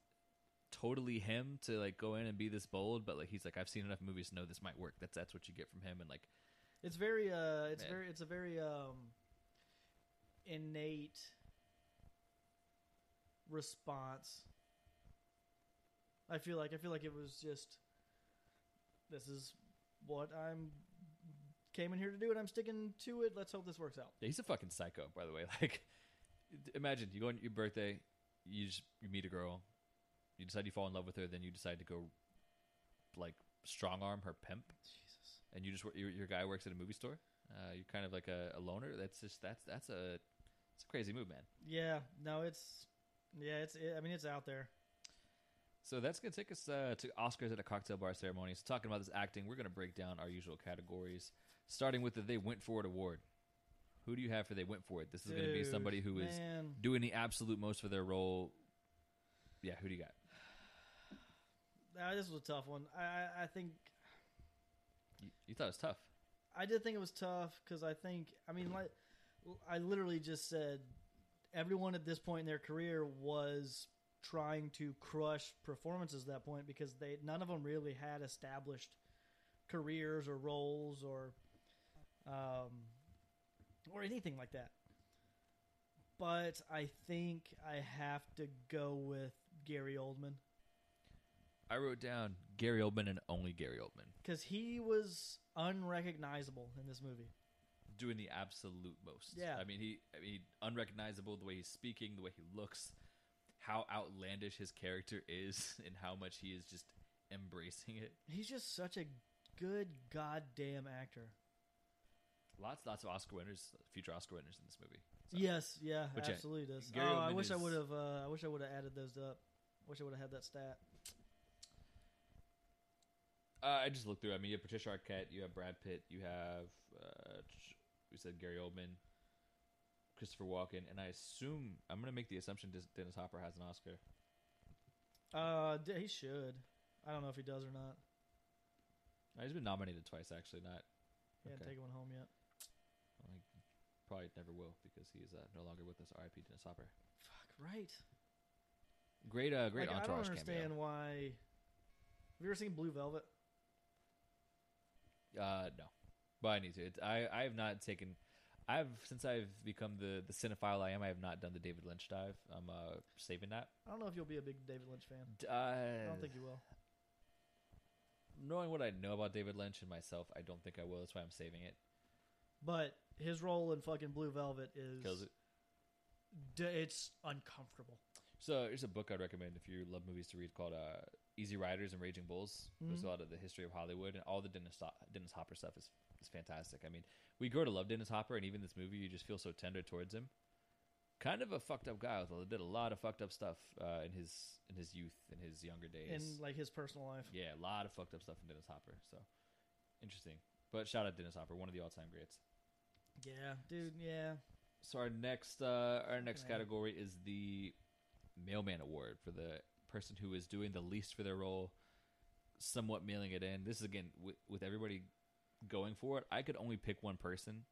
totally him to like go in and be this bold, but like he's like I've seen enough movies to know this might work. That's that's what you get from him, and like It's very, uh, it's Man. very, it's a very um, innate response. I feel like I feel like it was just this is what I'm came in here to do, and I'm sticking to it. Let's hope this works out. yeah, he's a fucking psycho. By the way, like imagine you go on your birthday, you just you meet a girl, you decide you fall in love with her, then you decide to go like strong arm her pimp. Jesus. and you just your, your guy works at a movie store. Uh, you're kind of like a, a loner. That's just that's that's a it's a crazy move, man. Yeah, no, it's yeah, it's. It, I mean, it's out there. So that's gonna take us uh, to Oscars at a cocktail bar ceremony. So talking about this acting, we're gonna break down our usual categories, starting with the They Went For It award. Who do you have for They Went For It? This is gonna be Dude, somebody who is man. doing the absolute most for their role. Yeah, who do you got? Ah, this was a tough one. I, I, I think You, you thought it was tough. I did think it was tough because I think I mean like I literally just said everyone at this point in their career was trying to crush performances at that point because they none of them really had established careers or roles or um, or anything like that. But I think I have to go with Gary Oldman I wrote down Gary Oldman and only Gary Oldman because he was unrecognizable in this movie. doing the absolute most. Yeah. I mean he I mean unrecognizable the way he's speaking, the way he looks, how outlandish his character is and how much he is just embracing it. He's just such a good goddamn actor. Lots lots of Oscar winners, future Oscar winners in this movie. So, Yes, yeah, yeah, absolutely does. Gary oh, I Oldman wish I would have. Uh, I wish I would have added those up. Wish I would have had that stat. Uh, I just looked through. I mean, you have Patricia Arquette, you have Brad Pitt, you have uh, we said Gary Oldman, Christopher Walken, and I assume I'm going to make the assumption Dennis Hopper has an Oscar. Uh, d- he should. I don't know if he does or not. Uh, He's been nominated twice, actually. Not He hasn't Okay. taken one home yet. probably never will because he is uh, no longer with us. R.I.P. Dennis Hopper. Fuck right. Great, uh, great like, I don't entourage understand cameo. why. Have you ever seen Blue Velvet? Uh, no, but I need to. It's, I I have not taken. I've since I've become the the cinephile I am. I have not done the David Lynch dive. I'm uh saving that. I don't know if you'll be a big David Lynch fan. D- Uh, I don't think you will. knowing what I know about David Lynch and myself, I don't think I will. That's why I'm saving it. But his role in fucking Blue Velvet is Kills it. D- it's uncomfortable. So there's a book I'd recommend if you love movies to read called uh, Easy Riders and Raging Bulls. There's a Mhm. lot of the history of Hollywood and all the Dennis Dennis Hopper stuff is is fantastic. I mean, we grow to love Dennis Hopper, and even this movie, you just feel so tender towards him. Kind of a fucked up guy. With, did a lot of fucked up stuff uh, in his in his youth, in his younger days. in like his personal life. yeah, a lot of fucked up stuff in Dennis Hopper. So interesting. But shout out Dennis Hopper, one of the all time greats. Yeah, dude. Yeah. So our next uh, our next Okay. category is the mailman award for the person who is doing the least for their role, somewhat mailing it in. This is again with, with everybody going for it. I could only pick one person,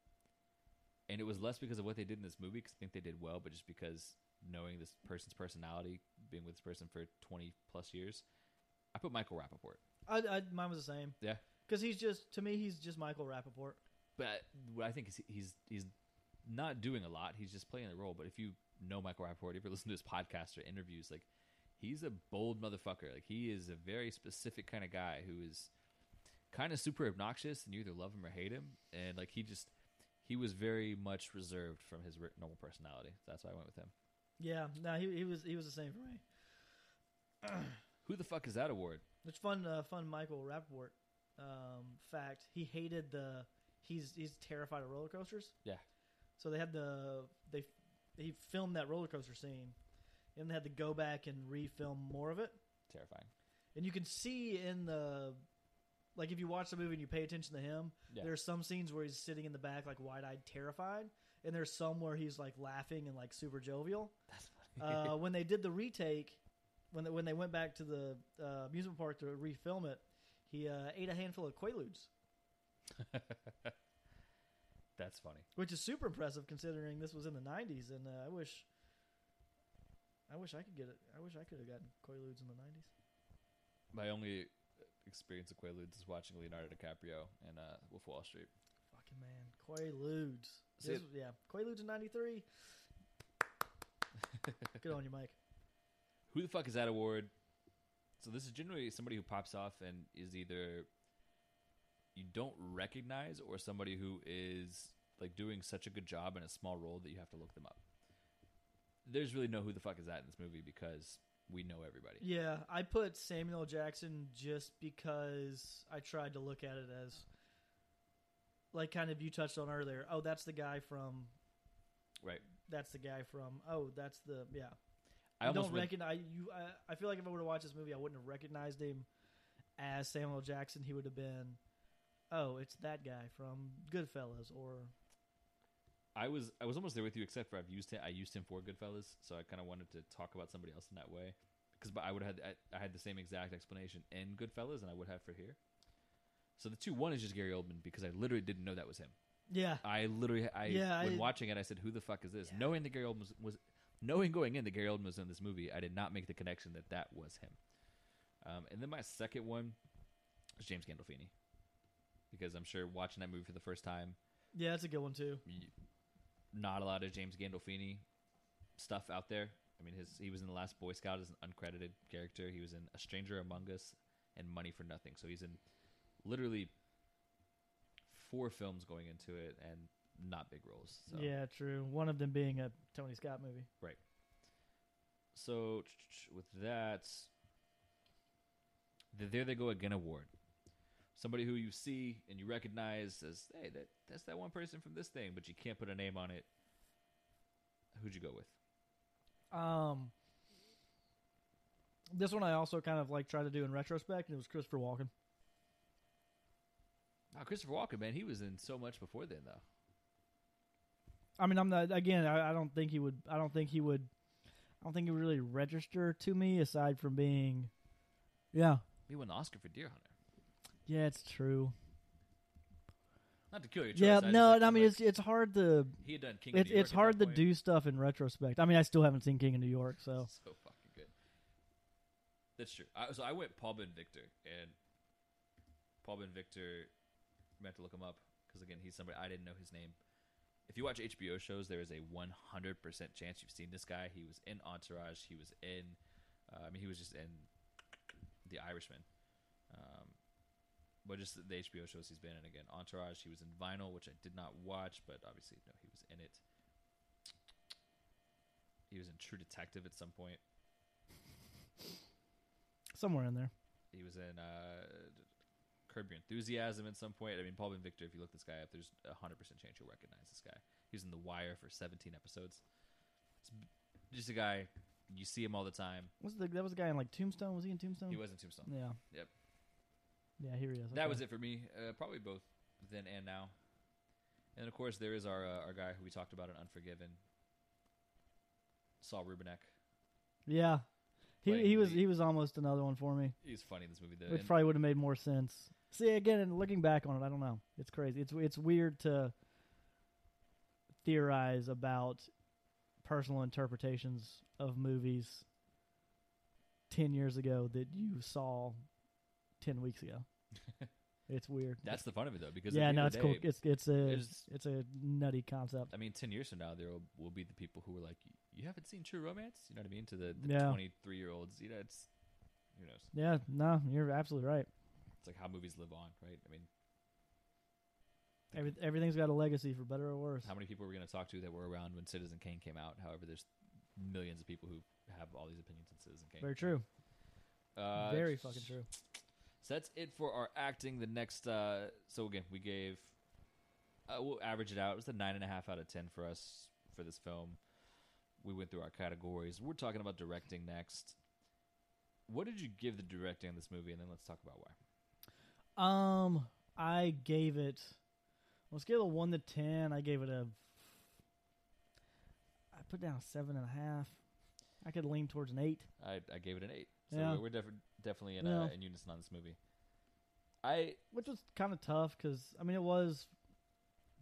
and it was less because of what they did in this movie because I think they did well, but just because knowing this person's personality, being with this person for twenty plus years, I put Michael Rappaport. I, I mine was the same. Yeah. Because he's just to me, he's just Michael Rappaport. But what I think is he's he's not doing a lot. He's just playing the role. But if you know Michael Rappaport, if you ever listen to his podcast or interviews, like he's a bold motherfucker. Like he is a very specific kind of guy who is kind of super obnoxious, and you either love him or hate him. And like he just he was very much reserved from his normal personality. That's why I went with him. Yeah. No, he he was he was the same for me. Who the fuck is that award? It's fun, uh, fun. Michael Rappaport um, fact. He hated the. He's he's terrified of roller coasters. Yeah. So they had the they he filmed that roller coaster scene, and they had to go back and refilm more of it. Terrifying. And you can see in the like if you watch the movie and you pay attention to him, Yeah. there's some scenes where he's sitting in the back like wide-eyed, terrified, and there's some where he's like laughing and like super jovial. That's funny. uh, when they did the retake, when they, when they went back to the uh, amusement park to refilm it, he uh, ate a handful of Quaaludes, That's funny. which is super impressive considering this was in the '90s. And uh, I wish, I wish I could get it. I wish I could have gotten Quaaludes in the '90s. My only experience of Quaaludes is watching Leonardo DiCaprio in uh, Wolf of Wall Street. Fucking man, Quaaludes. Yeah, Quaaludes in '93. Good on you, Mike. Who the fuck is that award? So this is generally somebody who pops off and is either you don't recognize or somebody who is like doing such a good job in a small role that you have to look them up. There's really no who the fuck is that in this movie because we know everybody. Yeah, I put Samuel Jackson just because I tried to look at it as like kind of you touched on earlier. Oh, that's the guy from Right. that's the guy from oh, that's the yeah. I don't went, recognize you I, I feel like if I would have watched this movie I wouldn't have recognized him as Samuel Jackson. He would have been oh, it's that guy from Goodfellas or I was I was almost there with you except for I've used him I used him for Goodfellas, so I kind of wanted to talk about somebody else in that way because but I would have had I, I had the same exact explanation in Goodfellas and I would have for here. So the two one is just Gary Oldman because I literally didn't know that was him. yeah. I literally, I Yeah, when I- watching it, I said, "Who the fuck is this?" Yeah. Knowing that Gary Oldman was, was, knowing going in that Gary Oldman was in this movie, I did not make the connection that that was him. Um, and then my second one is James Gandolfini, because I'm sure watching that movie for the first time, Yeah, that's a good one too. Not a lot of James Gandolfini stuff out there. I mean, his he was in the Last Boy Scout as an uncredited character. He was in A Stranger Among Us and Money for Nothing. So he's in literally four films going into it and not big roles. So. Yeah, true. One of them being a Tony Scott movie. Right. So with that, the There They Go Again award. Somebody who you see and you recognize as, hey, that that's that one person from this thing, but you can't put a name on it. Who'd you go with? Um, this one I also kind of like tried to do in retrospect, and it was Christopher Walken. Oh, Christopher Walken, man, he was in so much before then, though. I mean, I'm not again. I, I don't think he would. I don't think he would. I don't think he would really register to me aside from being, yeah, He won the Oscar for Deer Hunter. Yeah, it's true. Not to kill your choice. Yeah, I no, I mean it's it's hard to he had done King. of New York it's at hard that to point. do stuff in retrospect. I mean, I still haven't seen King of New York, so so fucking good. That's true. I, so I went Paul Ben Victor, and Paul Ben Victor. Meant to look him up because again, he's somebody I didn't know his name. If you watch HBO shows, there is a 100% chance you've seen this guy. He was in Entourage. He was in. Uh, I mean, he was just in The Irishman. But just the HBO shows he's been in again. Entourage. He was in Vinyl, which I did not watch, but obviously, no, he was in it. He was in True Detective at some point. somewhere in there. He was in uh, Curb Your Enthusiasm at some point. I mean, Paul Ben Victor. If you look this guy up, there's a hundred percent chance you'll recognize this guy. He was in The Wire for 17 episodes. It's just a guy you see him all the time. Was the that was the guy in like Tombstone? Was he in Tombstone? He was in Tombstone. Yeah. Yep. Yeah, here he is. That Okay. was it for me. Uh, probably both then and now. And of course, there is our uh, our guy who we talked about in Unforgiven, Saul Rubinek. Yeah. He he was the- he was almost another one for me. He's funny in this movie. Though. Which and- probably would have made more sense. See again, and looking back on it, I don't know. It's crazy. It's it's weird to theorize about personal interpretations of movies ten years ago that you saw ten weeks ago. it's weird. That's the fun of it though, because yeah, no, it's the cool. It's it's a it's- a nutty concept. I mean, ten years from now, there will, will be the people who are like, "You haven't seen True Romance," you know what I mean? To the twenty-three year olds, you know, it's who knows? Yeah, no, you're absolutely right. It's like how movies live on, right? I mean, Every, everything's got a legacy for better or worse. how many people are we going to talk to that were around when Citizen Kane came out? However, there's millions of people who have all these opinions on Citizen Kane. Very true. Uh, Very fucking true. So that's it for our acting. The next, uh, so again, we gave, uh, we'll average it out. It was a nine and a half out of ten for us for this film. We went through our categories. We're talking about directing next. What did you give the directing on this movie, and then let's talk about why. Um, I gave it. On a scale of one to ten, I gave it a. I put down a seven and a half. I could lean towards an eight. I, I gave it an eight. So Yeah. we're, def- definitely in, uh, in unison on this movie. I which was kind of tough because I mean it was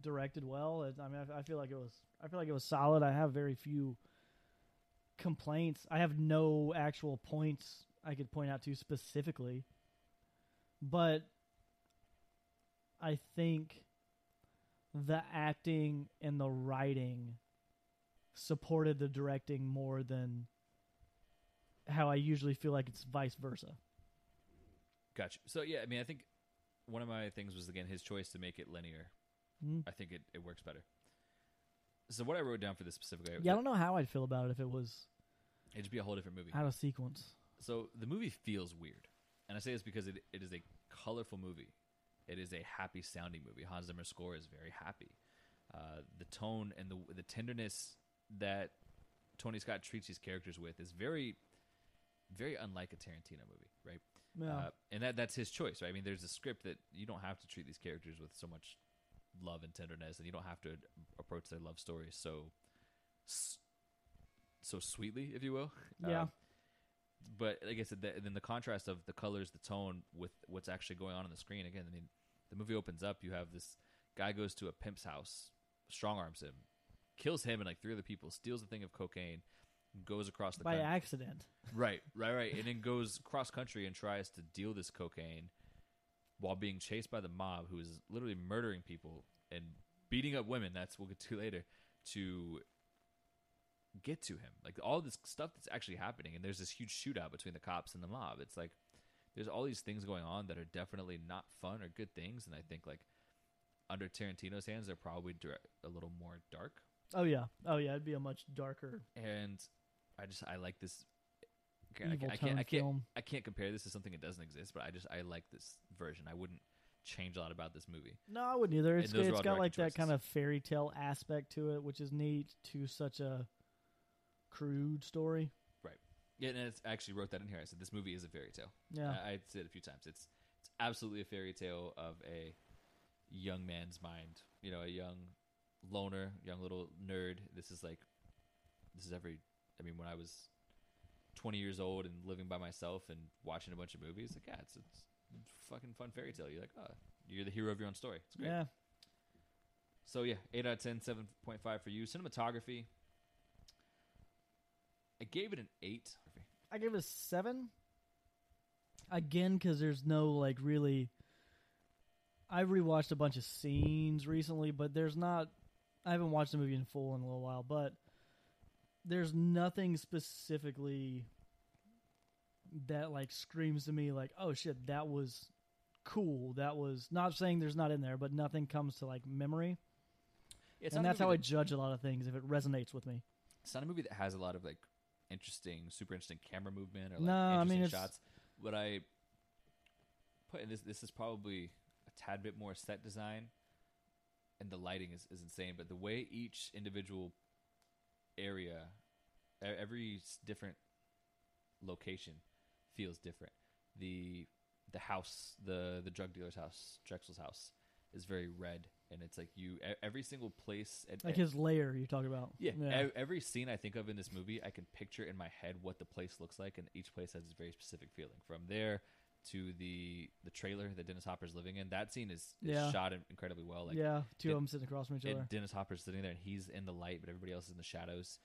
directed well. It, I mean I, I feel like it was I feel like it was solid. I have very few complaints. I have no actual points I could point out to specifically, but I think the acting and the writing supported the directing more than how I usually feel like it's vice versa. got you. So yeah, I mean, I think one of my things was again his choice to make it linear. Mm. I think it, it works better. So what I wrote down for this specifically, Yeah, I don't know how I'd feel about it if it was it'd be a whole different movie. out of sequence. So the movie feels weird, and I say this because it, it is a colorful movie. It is a happy sounding movie. Hans Zimmer's score is very happy. Uh, the tone and the the tenderness that Tony Scott treats these characters with is very, very unlike a Tarantino movie, right? Yeah. Uh, and that that's his choice, right? I mean, there's a script that you don't have to treat these characters with so much love and tenderness, and you don't have to approach their love story so so sweetly, if you will. Yeah. Uh, but like I said, the, then the contrast of the colors, the tone with what's actually going on on the screen. Again, I mean, the movie opens up. You have this guy goes to a pimp's house, strong arms him, kills him and like three other people, steals a thing of cocaine, goes across the by coun- accident. Right, right, right. And then goes cross country and tries to deal this cocaine while being chased by the mob who is literally murdering people and beating up women. That's we'll get to later to get to him. Like all this stuff that's actually happening and there's this huge shootout between the cops and the mob. It's like there's all these things going on that are definitely not fun or good things and I think like under Tarantino's hands they're probably dir- a little more dark Oh yeah, oh yeah, it'd be a much darker and I just I like this. Okay, I, evil can't, I can't I can't. I can't compare this to something that doesn't exist, but I just I like this version. I wouldn't change a lot about this movie. No, I wouldn't either. It's those are it's all got like directed that kind of fairy tale aspect to it, which is neat to such a crude story. Right. Yeah, and it's, I actually wrote that in here. I said this movie is a fairy tale. Yeah, I, I said it a few times. It's it's absolutely a fairy tale of a young man's mind. You know, a young loner, young little nerd. This is like this is every. I mean, when I was 20 years old and living by myself and watching a bunch of movies, like yeah, it's it's a fucking fun fairy tale. You're like, oh, you're the hero of your own story. It's great. Yeah. So yeah, eight out of 10, 7.5 for you. Cinematography. I gave it an eight. I gave it a seven. Again, because there's no like really. I've rewatched a bunch of scenes recently, but there's not. I haven't watched the movie in full in a little while, but there's nothing specifically that like screams to me like, oh shit, that was cool. That was not saying there's not in there, but nothing comes to like memory, It's and that's how I judge a lot of things if it resonates with me. It's not a movie that has a lot of like interesting, super interesting camera movement or like No, I interesting mean, shots. What I put in this this is probably a tad bit more set design, and the lighting is, is insane. But the way each individual area, every different location feels different. The the house, the the drug dealer's house, Drexel's house, is very red, and it's like you every single place. And, Like his layer you talk about. yeah, e- every scene I think of in this movie, I can picture in my head what the place looks like, and each place has a very specific feeling. From there to the the trailer that Dennis Hopper's living in, that scene is, is Yeah. shot incredibly well. Like, yeah, two did- of them sitting across from each other. Dennis Hopper's sitting there, and he's in the light, but everybody else is in the shadows.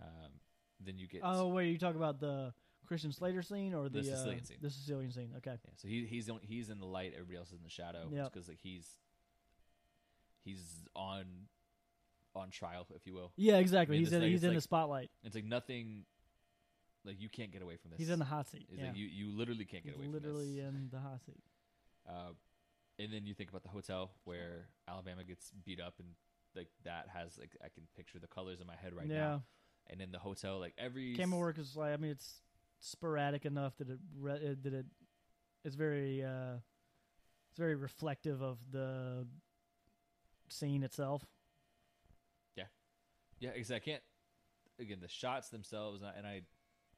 Um, then you get Oh wait, you talk about the Christian Slater scene or the, The Sicilian uh, scene. The Sicilian scene. Okay. yeah, so he he's he's in the light, everybody else is in the shadow. Yep. because like he's he's on on trial, if you will. Yeah, exactly. I mean, he's in he's in the spotlight. It's like nothing. Like you can't get away from this. He's in the hot seat. It's yeah. like you you literally can't he's get away literally from this. in the hot seat. Uh, and then you think about the hotel where Alabama gets beat up, and like that has like I can picture the colors in my head right yeah. now. And in the hotel, like every Camera work is like I mean it's sporadic enough that it re- uh, that it it's very uh it's very reflective of the scene itself. Yeah, yeah, because I can't. Again, the shots themselves, and I, and I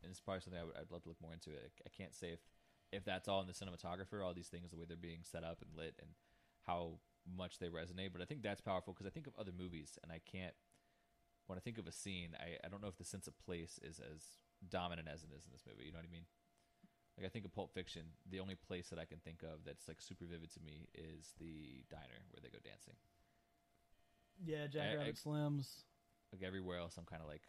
and it's probably something I would, I'd love to look more into. It. I can't say if if that's all in the cinematographer, all these things, the way they're being set up and lit, and how much they resonate. But I think that's powerful because I think of other movies, and I can't. When I think of a scene, I, I don't know if the sense of place is as dominant as it is in this movie. You know what I mean? Like I think of Pulp Fiction, the only place that I can think of that's like super vivid to me is the diner where they go dancing. Yeah, Jack I- I- Rabbit Slims. Like everywhere else, I'm kind of like,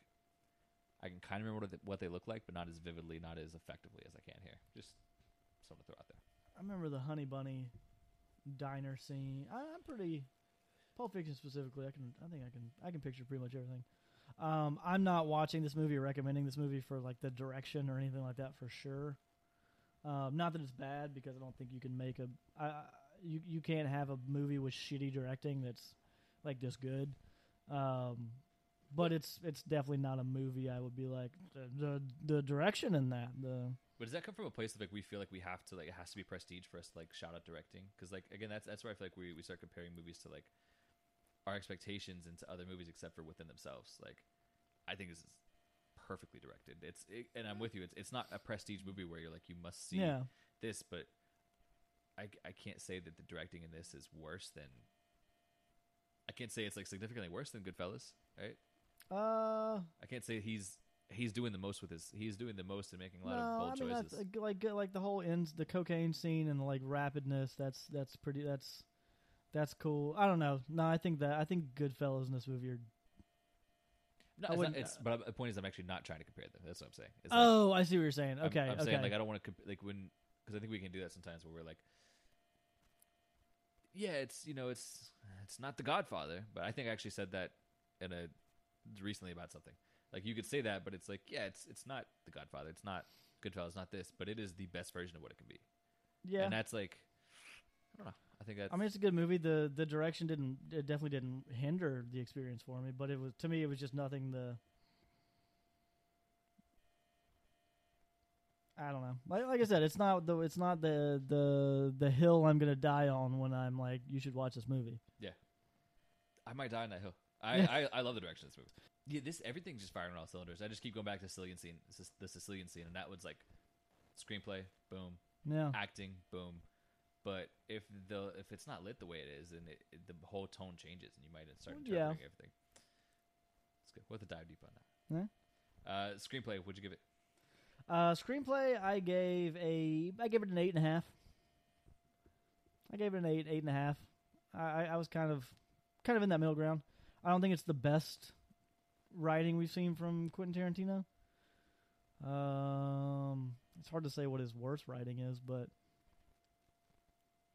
I can kind of remember what they, what they look like, but not as vividly, not as effectively as I can here. Just something to throw out there. I remember the Honey Bunny diner scene. I, I'm pretty Pulp Fiction specifically. I can I think I can I can picture pretty much everything. Um, I'm not watching this movie or recommending this movie for like the direction or anything like that for sure. Um, not that it's bad because I don't think you can make a I- you you can't have a movie with shitty directing that's like this good. Um, but it's it's definitely not a movie I would be like the the, the direction in that the But does that come from a place of like we feel like we have to like it has to be prestige for us to like shout out directing? Because like again, that's that's where I feel like we we start comparing movies to like our expectations into other movies, except for within themselves. Like I think this is perfectly directed. It's it, and I'm with you. It's it's not a prestige movie where you're like you must see yeah this, but I I can't say that the directing in this is worse than. I can't say it's like significantly worse than Goodfellas, right? Uh I can't say he's he's doing the most with his he's doing the most and making a lot no, of bold I mean choices. that's like like the whole ends the cocaine scene and the like rapidness. That's that's pretty. That's that's cool. I don't know. No, I think that I think Goodfellas in this movie are. No, it's, not, it's but the point is I'm actually not trying to compare them. That's what I'm saying. It's like, Oh, I see what you're saying. I'm- Okay, I'm, okay. saying like I don't want to comp- like when because I think we can do that sometimes where we're like, yeah, it's you know it's it's not The Godfather, but I think I actually said that in a recently about something. Like you could say that, but it's like yeah, it's it's not The Godfather, it's not Goodfellas, not this, but it is the best version of what it can be. yeah. and that's like I don't know. I think that's I mean, it's a good movie. the The direction didn't it definitely didn't hinder the experience for me, but it was to me it was just nothing. The I don't know. Like, like I said, it's not the it's not the the the hill I'm gonna die on when I'm like you should watch this movie. Yeah, I might die on that hill. I, I, I love the direction of this movie. Yeah, this everything's just firing on all cylinders. I just keep going back to the Sicilian scene, the Sicilian scene, and that was like screenplay, boom, Yeah, acting, boom. But if the if it's not lit the way it is, then it, it, the whole tone changes, and you might start interpreting yeah. everything. It's good. We'll have to dive deep on that. Uh, screenplay, would you give it? Uh, screenplay, I gave a, I gave it an eight and a half. I gave it an eight, eight and a half. I, I- I was kind of, kind of in that middle ground. I don't think it's the best writing we've seen from Quentin Tarantino. Um, it's hard to say what his worst writing is, but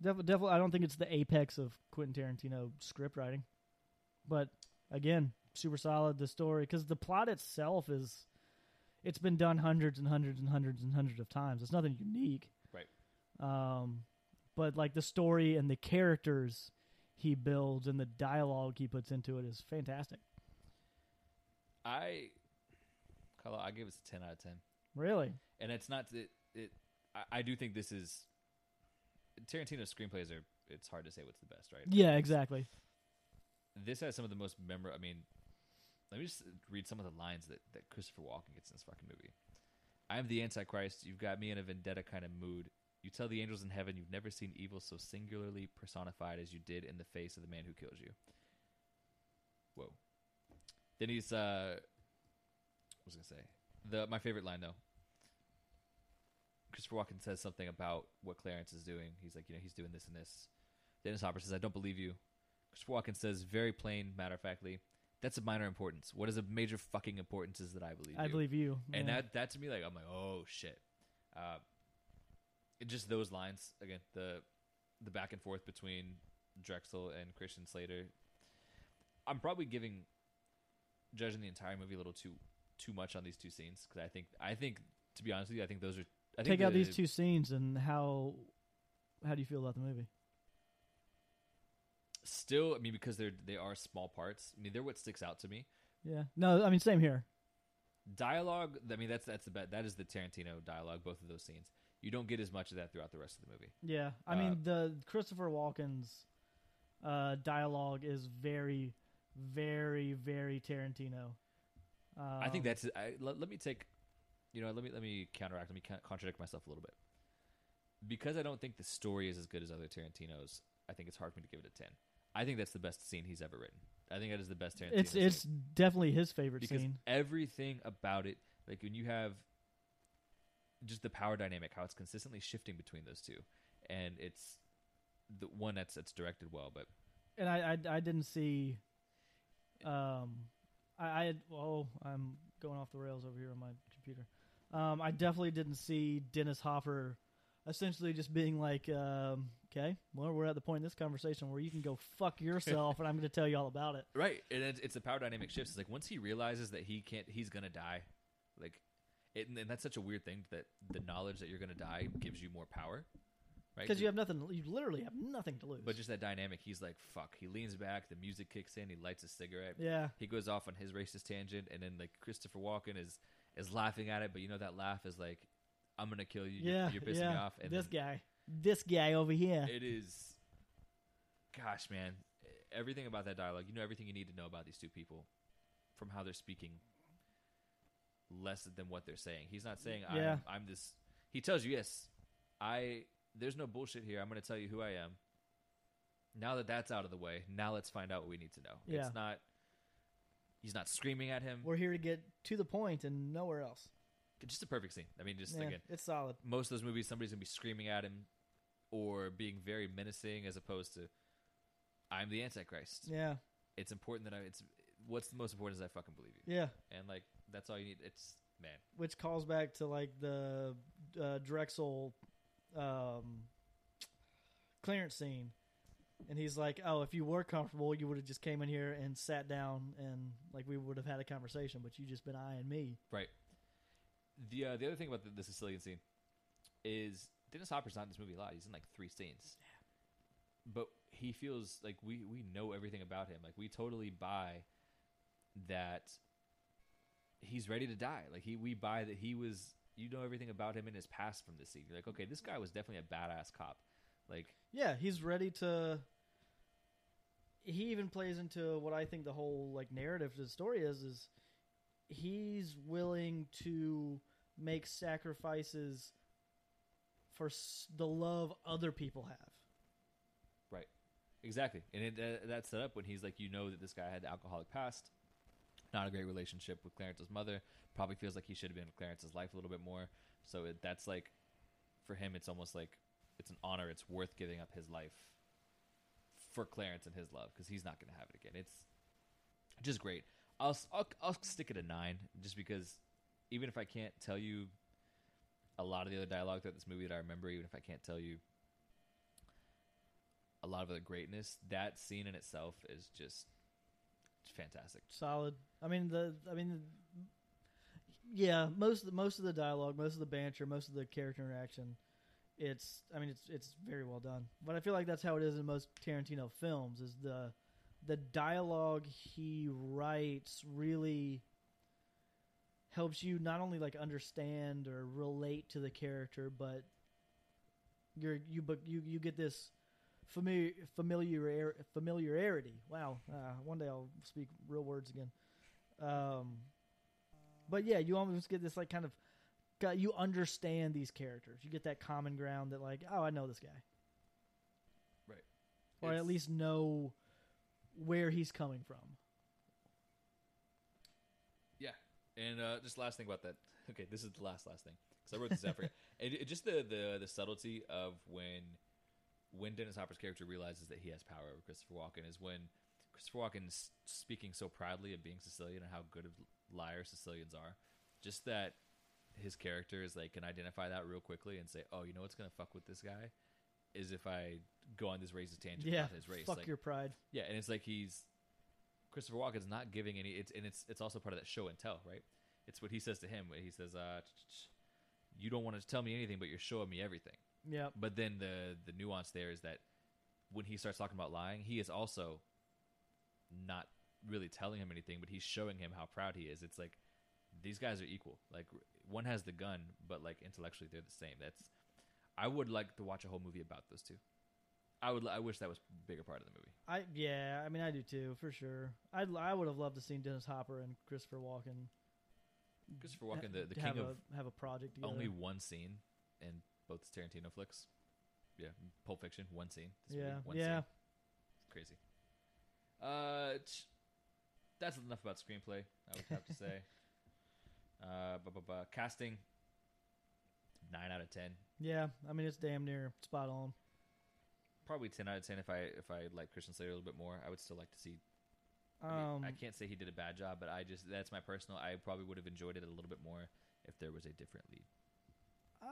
def- definitely, I don't think it's the apex of Quentin Tarantino script writing. But again, super solid. The story, because the plot itself is, it's been done hundreds and hundreds and hundreds and hundreds of times. It's nothing unique, Right. Um, but like the story and the characters he builds and the dialogue he puts into it is fantastic. I, Carlo, I give it a ten out of ten, Really, and it's not it. it I, I do think this is Tarantino's screenplays are. It's hard to say what's the best, right? yeah, exactly. This has some of the most memorable. I mean, let me just read some of the lines that that Christopher Walken gets in this fucking movie. I am the Antichrist. You've got me in a vendetta kind of mood. You tell the angels in heaven you've never seen evil so singularly personified as you did in the face of the man who kills you. Whoa. Then he's uh what was I gonna say? The my favorite line though. Christopher Walken says something about what Clarence is doing. He's like, you know, he's doing this and this. Dennis Hopper says, I don't believe you. Christopher Walken says, very plain, matter of factly, that's of minor importance. What is of major fucking importance is that I believe I you. believe you. And Yeah. that that to me, like, I'm like, oh shit. Uh, just those lines again, the the back and forth between Drexel and Christian Slater. I'm probably giving judging the entire movie a little too too much on these two scenes because I think I think to be honest with you, I think those are. I think take out the- these two scenes and how how do you feel about the movie? Still, I mean, because they're they are small parts. I mean, they're what sticks out to me. Yeah, no, I mean same here. Dialogue. I mean, that's that's the bet. That is the Tarantino dialogue. Both of those scenes. You don't get as much of that throughout the rest of the movie. Yeah, I Uh, mean the Christopher Walken's uh, dialogue is very, very, very Tarantino. Um, I think that's. I, let, let me take. You know, let me let me counteract. Let me con- contradict myself a little bit. Because I don't think the story is as good as other Tarantino's. I think it's hard for me to give it a ten. I think that's the best scene he's ever written. I think that is the best Tarantino. it's scene. it's definitely his favorite because scene. everything about it, like when you have just the power dynamic, how it's consistently shifting between those two, and it's the one that's that's directed well. But And I, I I didn't see. Um, I I had, well I'm going off the rails over here on my computer. Um, I definitely didn't see Dennis Hopper, essentially just being like, um, okay, well we're at the point in this conversation where you can go fuck yourself, and I'm going to tell you all about it. right, and it's, it's the power dynamic shifts. It's like once he realizes that he can't, he's gonna die, like, it, and that's such a weird thing that the knowledge that you're gonna die gives you more power, right? Because you have nothing, you literally have nothing to lose. but just that dynamic, he's like, fuck. He leans back, the music kicks in, he lights a cigarette, yeah, he goes off on his racist tangent, and then like Christopher Walken is is laughing at it, but you know that laugh is like, I'm gonna kill you. You're- yeah, you're, pissing yeah. me off. And this then guy, this guy over here. it is, gosh, man, everything about that dialogue. You know everything you need to know about these two people, from how they're speaking, less than what they're saying. He's not saying Yeah. I'm, I'm this. He tells you, yes, I. There's no bullshit here. I'm gonna tell you who I am. Now that that's out of the way, now let's find out what we need to know. Yeah. It's not. He's not screaming at him. We're here to get to the point and nowhere else. just a perfect scene. I mean, just Yeah, again, it's solid. most of those movies, somebody's gonna be screaming at him or being very menacing, as opposed to, "I'm the Antichrist." Yeah, It's important that I. It's what's the most important is I fucking believe you, yeah. and like that's all you need. It's man, Which calls back to like the uh, Drexel um, Clarence scene, and he's like, "Oh, if you were comfortable, you would have just came in here and sat down, and like we would have had a conversation, but you just been eyeing me." right? The uh, the other thing about the, the Sicilian scene is Dennis Hopper's not in this movie a lot. He's in like three scenes, but he feels like we we know everything about him. Like we totally buy that he's ready to die. Like he we buy that he was you know everything about him in his past from this scene. You're like, okay, this guy was definitely a badass cop. Like Yeah, he's ready to. He even plays into what I think the whole like narrative to the story is is he's willing to make sacrifices for s- the love other people have. Right. Exactly, and it, uh, that's set up when he's like, you know that this guy had the alcoholic past. Not a great relationship with Clarence's mother. Probably feels like he should have been in Clarence's life a little bit more. So it, that's like, for him, it's almost like it's an honor. It's worth giving up his life for Clarence and his love because he's not going to have it again. It's just great. I'll, I'll I'll stick it a nine just because even if I can't tell you a lot of the other dialogue throughout this movie that I remember, even if I can't tell you a lot of the greatness, that scene in itself is just fantastic. solid. I mean the I mean yeah, most of the, most of the dialogue, most of the banter, most of the character interaction, it's I mean it's it's very well done. But I feel like that's how it is in most Tarantino films is the the dialogue he writes really helps you not only like understand or relate to the character, but you're you but you you get this familiar familiar familiarity. Wow, uh, one day I'll speak real words again. Um, but yeah, you almost get this like kind of you understand these characters. You get that common ground that like, oh, I know this guy, Right. or at least know where he's coming from. Yeah, and uh, just last thing about that. Okay, this is the last last thing because I wrote this down for you. And it, just the, the the subtlety of when when Dennis Hopper's character realizes that he has power over Christopher Walken is when Christopher Walken's speaking so proudly of being Sicilian and how good of liars Sicilians are. Just that his character is like can identify that real quickly and say, "Oh, you know what's gonna fuck with this guy." Is if I go on this racist tangent Yeah, about his race. fuck like, your pride. yeah, and it's like he's Christopher Walken's not giving any. It's and it's it's also part of that show and tell, right? It's what he says to him. He says, uh, "You don't want to tell me anything, but you're showing me everything." Yeah, But then the the nuance there is that when he starts talking about lying, he is also not really telling him anything, but he's showing him how proud he is. It's like these guys are equal. Like one has the gun, but like intellectually they're the same. That's I would like to watch a whole movie about those two. I would. I wish that was a bigger part of the movie. I yeah, I mean I do too for sure. I I would have loved to seen Dennis Hopper and Christopher Walken. Christopher Walken, the, the king a, of have a project together. only one scene in both Tarantino flicks. Yeah, Pulp Fiction, one scene. This movie, yeah, one yeah. scene. Crazy. Uh, that's enough about screenplay. I would have to say. Uh, bu- bu- bu- casting. Nine out of ten. Yeah, I mean it's damn near spot on. Probably ten out of ten if I if I like Christian Slater a little bit more. I would still like to see. I, mean, Um, I can't say he did a bad job, but I just that's my personal. I probably would have enjoyed it a little bit more if there was a different lead. Uh,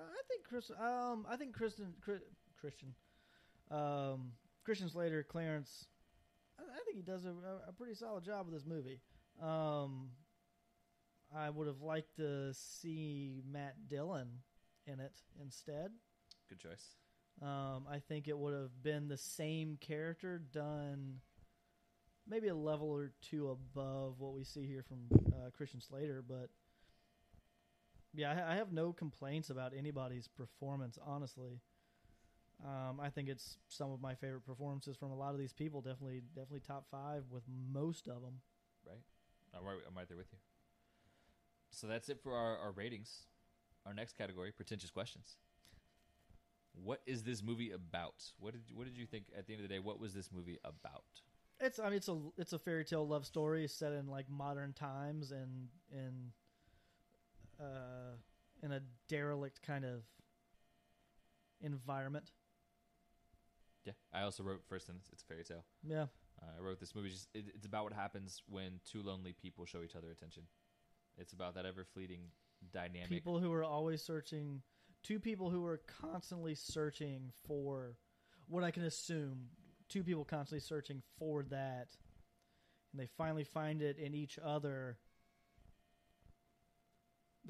I think Chris. Um, I think Kristen, Chri- Christian, um, Christian Slater, Clarence. I, I think he does a, a pretty solid job with this movie. Um, I would have liked to see Matt Dillon in it instead. Good choice. Um, I think it would have been the same character done maybe a level or two above what we see here from uh, Christian Slater, but yeah, I, I have no complaints about anybody's performance, honestly. Um, I think it's some of my favorite performances from a lot of these people. Definitely, definitely top five with most of them. right? I'm right, I'm right there with you. So that's it for our, our ratings. Our next category, pretentious questions. What is this movie about? What did what did you think at the end of the day? What was this movie about? It's I mean it's a it's a fairy tale love story set in like modern times and in uh in a derelict kind of environment. Yeah, I also wrote first sentence. It's a fairy tale. Yeah. Uh, I wrote this movie. Just it, it's about what happens when two lonely people show each other attention. It's about that ever fleeting dynamic. People who are always searching two people who are constantly searching for what I can assume two people constantly searching for that and they finally find it in each other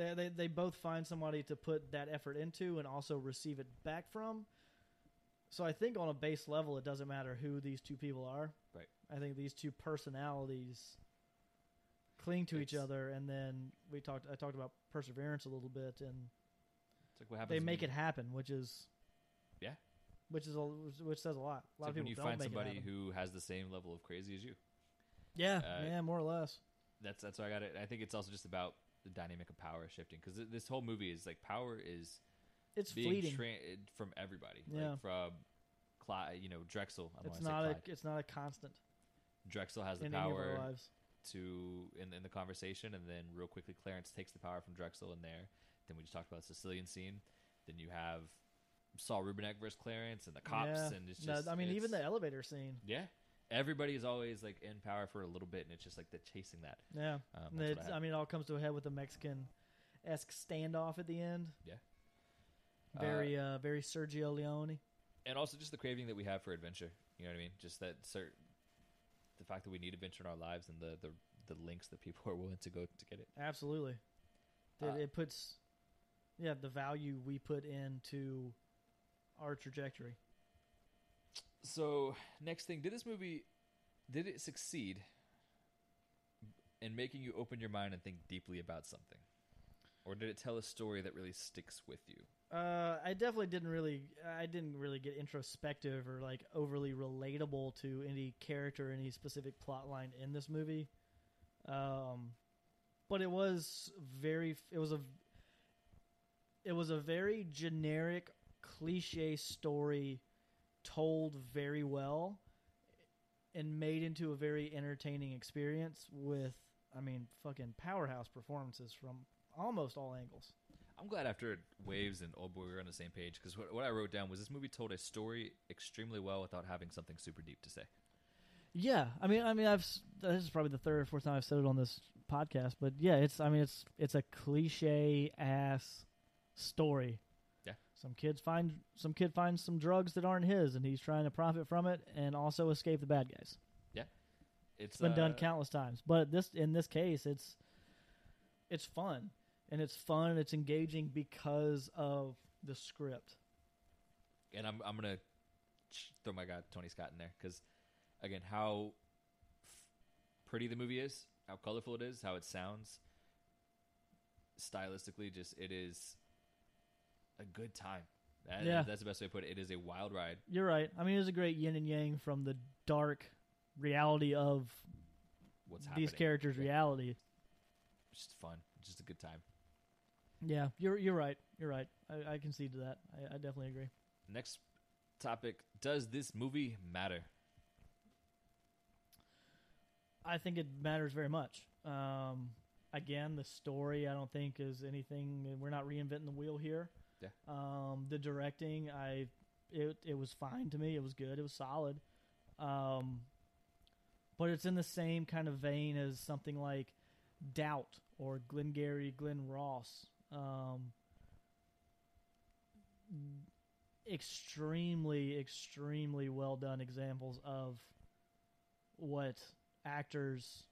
they, they they both find somebody to put that effort into and also receive it back from so i think on a base level it doesn't matter who these two people are Right. i think these two personalities cling to each other and then we talked i talked about perseverance a little bit and It's like what happens. they make it happen which is Yeah. which is a, which says a lot a It's lot like of when you don't find somebody who has the same level of crazy as you. yeah uh, yeah more or less That's that's why I got it. I think it's also just about the dynamic of power shifting because this whole movie is like power is it's being fleeting tra- from everybody. Yeah. Like from Clyde, you know, Drexel. I don't it's say not a it's not a constant Drexel has the in any of our power. lives to in in the conversation, and then real quickly Clarence takes the power from Drexel in there. Then we just talked about the Sicilian scene. Then you have Saul Rubinek versus Clarence and the cops, Yeah. and it's No, just I mean, even the elevator scene. yeah. Everybody is always like in power for a little bit, and it's just like they're chasing that. Yeah, Um, And that's what it's, I I, mean, it all comes to a head with the Mexican esque standoff at the end. Yeah. Very, uh, very Sergio Leone. and also just the craving that we have for adventure. You know what I mean? Just that cert- the fact that we need adventure in our lives and the the the links that people are willing to go to get it. Absolutely. That Uh, it puts, yeah, the value we put into our trajectory. So next thing, did this movie did it succeed in making you open your mind and think deeply about something, or did it tell a story that really sticks with you? Uh, I definitely didn't really, I didn't really get introspective or like overly relatable to any character, any specific plot line in this movie. Um, but it was very, it was a, it was a very generic, cliche story, told very well, and made into a very entertaining experience with, I mean, fucking powerhouse performances from almost all angles. I'm glad after Waves and Old Boy we were on the same page because what, what I wrote down was this movie told a story extremely well without having something super deep to say. Yeah, I mean, I mean, I've this is probably the third or fourth time I've said it on this podcast, but yeah, it's I mean, it's it's a cliche ass story. Yeah. some kids find some kid finds some drugs that aren't his, and he's trying to profit from it and also escape the bad guys. It's It's been done uh, countless times, but this in this case, it's it's fun and it's fun and it's engaging because of the script. and I'm I'm gonna throw my guy Tony Scott in there because again, how f- pretty the movie is, how colorful it is, how it sounds, stylistically, just it is a good time. That- Yeah. that's the best way to put it. It is a wild ride. You're right. I mean, it was a great yin and yang from the dark reality of What's happening? these characters' Yeah. reality. Just fun, just a good time. Yeah, you're you're right. You're right. I, I concede to that. I, I definitely agree. Next topic: Does this movie matter? I think it matters very much. Um, again, the story I don't think is anything. We're not reinventing the wheel here. Yeah. Um, the directing, I it it was fine to me. It was good. It was solid. Um, but it's in the same kind of vein as something like Doubt or Glengarry Glen Ross. Um, extremely, extremely well done examples of what actors,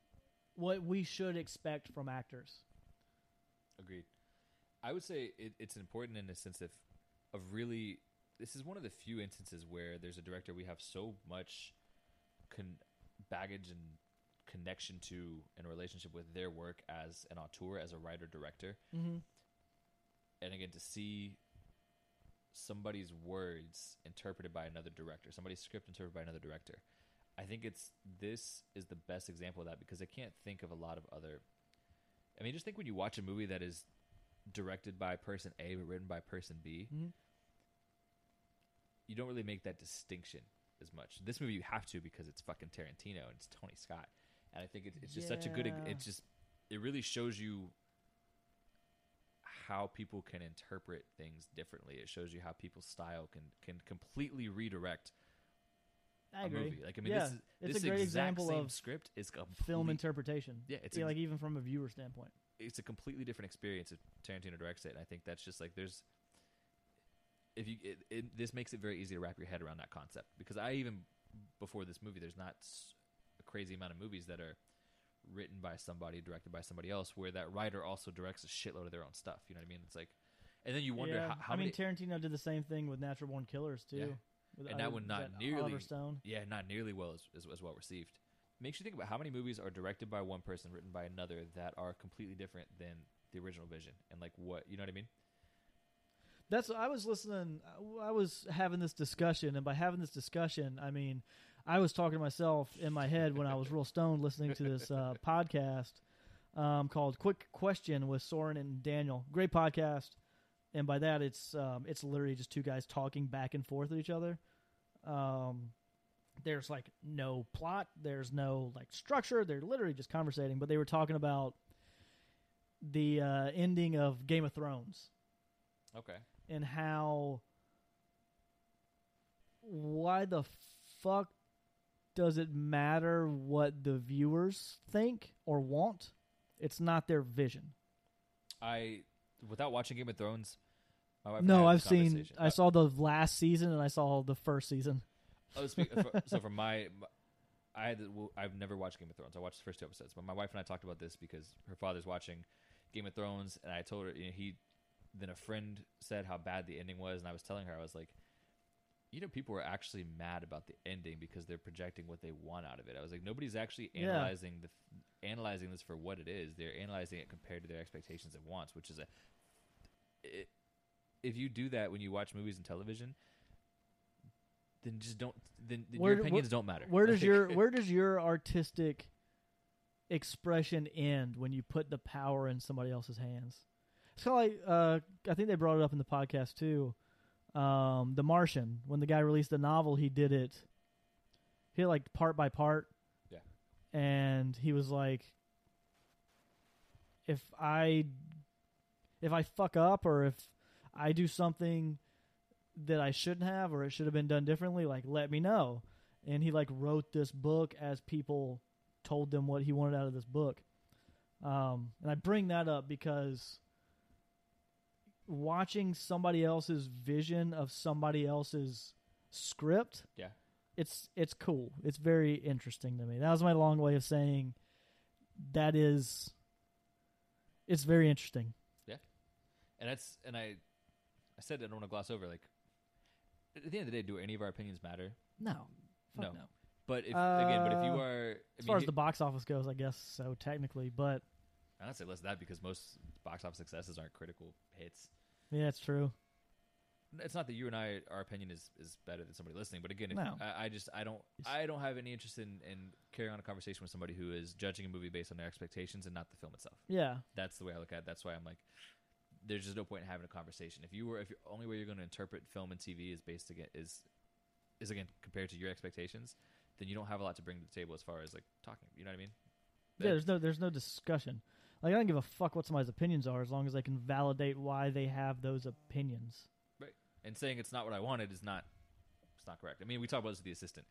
what we should expect from actors. Agreed. I would say it, it's important in the sense of of really. This is one of the few instances where there's a director we have so much con- baggage and connection to and relationship with their work as an auteur, as a writer director, Mm-hmm. and again to see somebody's words interpreted by another director, somebody's script interpreted by another director. I think it's this is the best example of that because I can't think of a lot of other. I mean, just think when you watch a movie that is directed by person A but written by person B, Mm-hmm. you don't really make that distinction as much. This movie you have to because it's fucking Tarantino and it's Tony Scott, and I think it's, it's just such a good. ex- Yeah. It just it really shows you how people can interpret things differently. It shows you how people's style can can completely redirect I a agree. movie. Like I mean, yeah, this is it's this a great exact example same of script is a film interpretation. Yeah, it's Yeah, ex- like even from a viewer standpoint. It's a completely different experience if Tarantino directs it. And I think that's just like there's if you it, it, this makes it very easy to wrap your head around that concept because I even before this movie there's not a crazy amount of movies that are written by somebody directed by somebody else where that writer also directs a shitload of their own stuff. You know what I mean? It's like and then you wonder yeah. how, how I many mean, Tarantino did the same thing with Natural Born Killers too. Yeah. With And that Oliver- one not nearly- Oliver Stone. yeah not nearly well as, as, as well received. Makes you think about how many movies are directed by one person, written by another, that are completely different than the original vision, and like what you know what I mean? That's I was listening. I was having this discussion, and by having this discussion, I mean I was talking to myself in my head when I was real stoned listening to this uh, podcast um, called "Quick Question" with Soren and Daniel. Great podcast, and by that it's um, it's literally just two guys talking back and forth at each other. Um, there's like no plot, there's no like structure. They're literally just conversating. But they were talking about the uh, ending of Game of Thrones Okay. and how why the fuck does it matter what the viewers think or want? It's not their vision. I without watching Game of Thrones. No, I've seen. I saw the last season and I saw the first season. Oh, speak, uh, for, so for my, I had, well, I've never watched Game of Thrones. I watched the first two episodes, but my wife and I talked about this because her father's watching Game of Thrones, and I told her you know, he. Then a friend said how bad the ending was, and I was telling her I was like, you know, people were actually mad about the ending because they're projecting what they want out of it. I was like, nobody's actually Yeah. analyzing the analyzing this for what it is. They're analyzing it compared to their expectations and wants, which is a. It, if you do that when you watch movies and television, then just don't. Then, then Where- your opinions don't matter. Where does your where does your artistic expression end when you put the power in somebody else's hands? It's kind of like uh, I think they brought it up in the podcast too. Um, the Martian, when the guy released the novel, he did it. He did like part by part. Yeah. And he was like, if I, if I fuck up or if I do something that I shouldn't have or it should have been done differently, like let me know. And he like wrote this book as people told them what he wanted out of this book. Um, and I bring that up because watching somebody else's vision of somebody else's script, Yeah. it's it's cool. It's very interesting to me. That was my long way of saying that is it's very interesting. Yeah, and that's and I, I said I don't want to gloss over. Like, at the end of the day, do any of our opinions matter? No. Fuck No. no. But if again, but if you Uh, are, I As mean, far as the box office goes, I guess so technically, but I'd say less of that because most box office successes aren't critical hits. yeah, it's true. It's not that you and I, our opinion is, is better than somebody listening, but again, if, No. I, I just I don't I don't have any interest in, in carrying on a conversation with somebody who is judging a movie based on their expectations and not the film itself. Yeah. That's the way I look at. it. That's why I'm like, there's just no point in having a conversation. If you were, if you're, only way you're going to interpret film and TV is based again is is again compared to your expectations, then you don't have a lot to bring to the table as far as like talking. You know what I mean? Yeah, there's no there's no discussion. Like I don't give a fuck what somebody's opinions are as long as I can validate why they have those opinions. Right. And saying it's not what I wanted is not it's not correct. I mean, we talked about this with the assistant.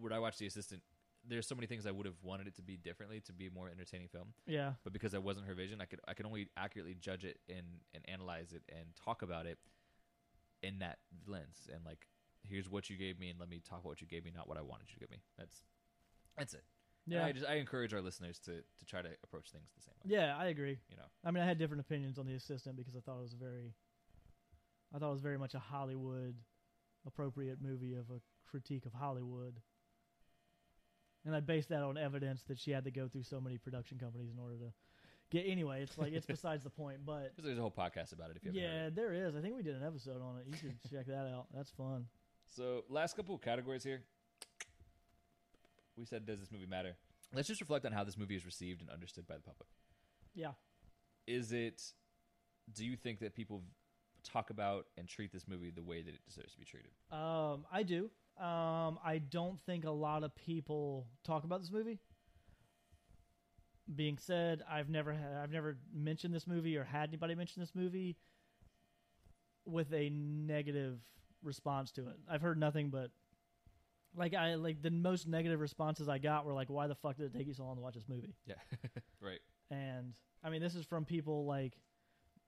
Would I watch the assistant? There's so many things I would have wanted it to be differently to be a more entertaining film, Yeah. but because that wasn't her vision, I could I could only accurately judge it and and analyze it and talk about it in that lens. And like, here's what you gave me, and let me talk about what you gave me, not what I wanted you to give me. That's that's it. And Yeah. I just I encourage our listeners to to try to approach things the same way. Yeah, I agree. You know. I mean, I had different opinions on the assistant because I thought it was very, I thought it was very much a Hollywood appropriate movie of a critique of Hollywood, and I based that on evidence that she had to go through so many production companies in order to get. Anyway, it's like it's besides the point, but There's a whole podcast about it if you haven't heard it. yeah, there is. I think we did an episode on it. You should check that out. That's fun. So, last couple of categories here. We said, does this movie matter? Let's just reflect on how this movie is received and understood by the public. Yeah. Is it, do you think that people talk about and treat this movie the way that it deserves to be treated? Um, I do. Um, I don't think a lot of people talk about this movie. Being said, I've never ha- I've never mentioned this movie or had anybody mention this movie with a negative response to it. I've heard nothing but like I like the most negative responses I got were like, "Why the fuck did it take you so long to watch this movie?" Yeah. right. And I mean, this is from people like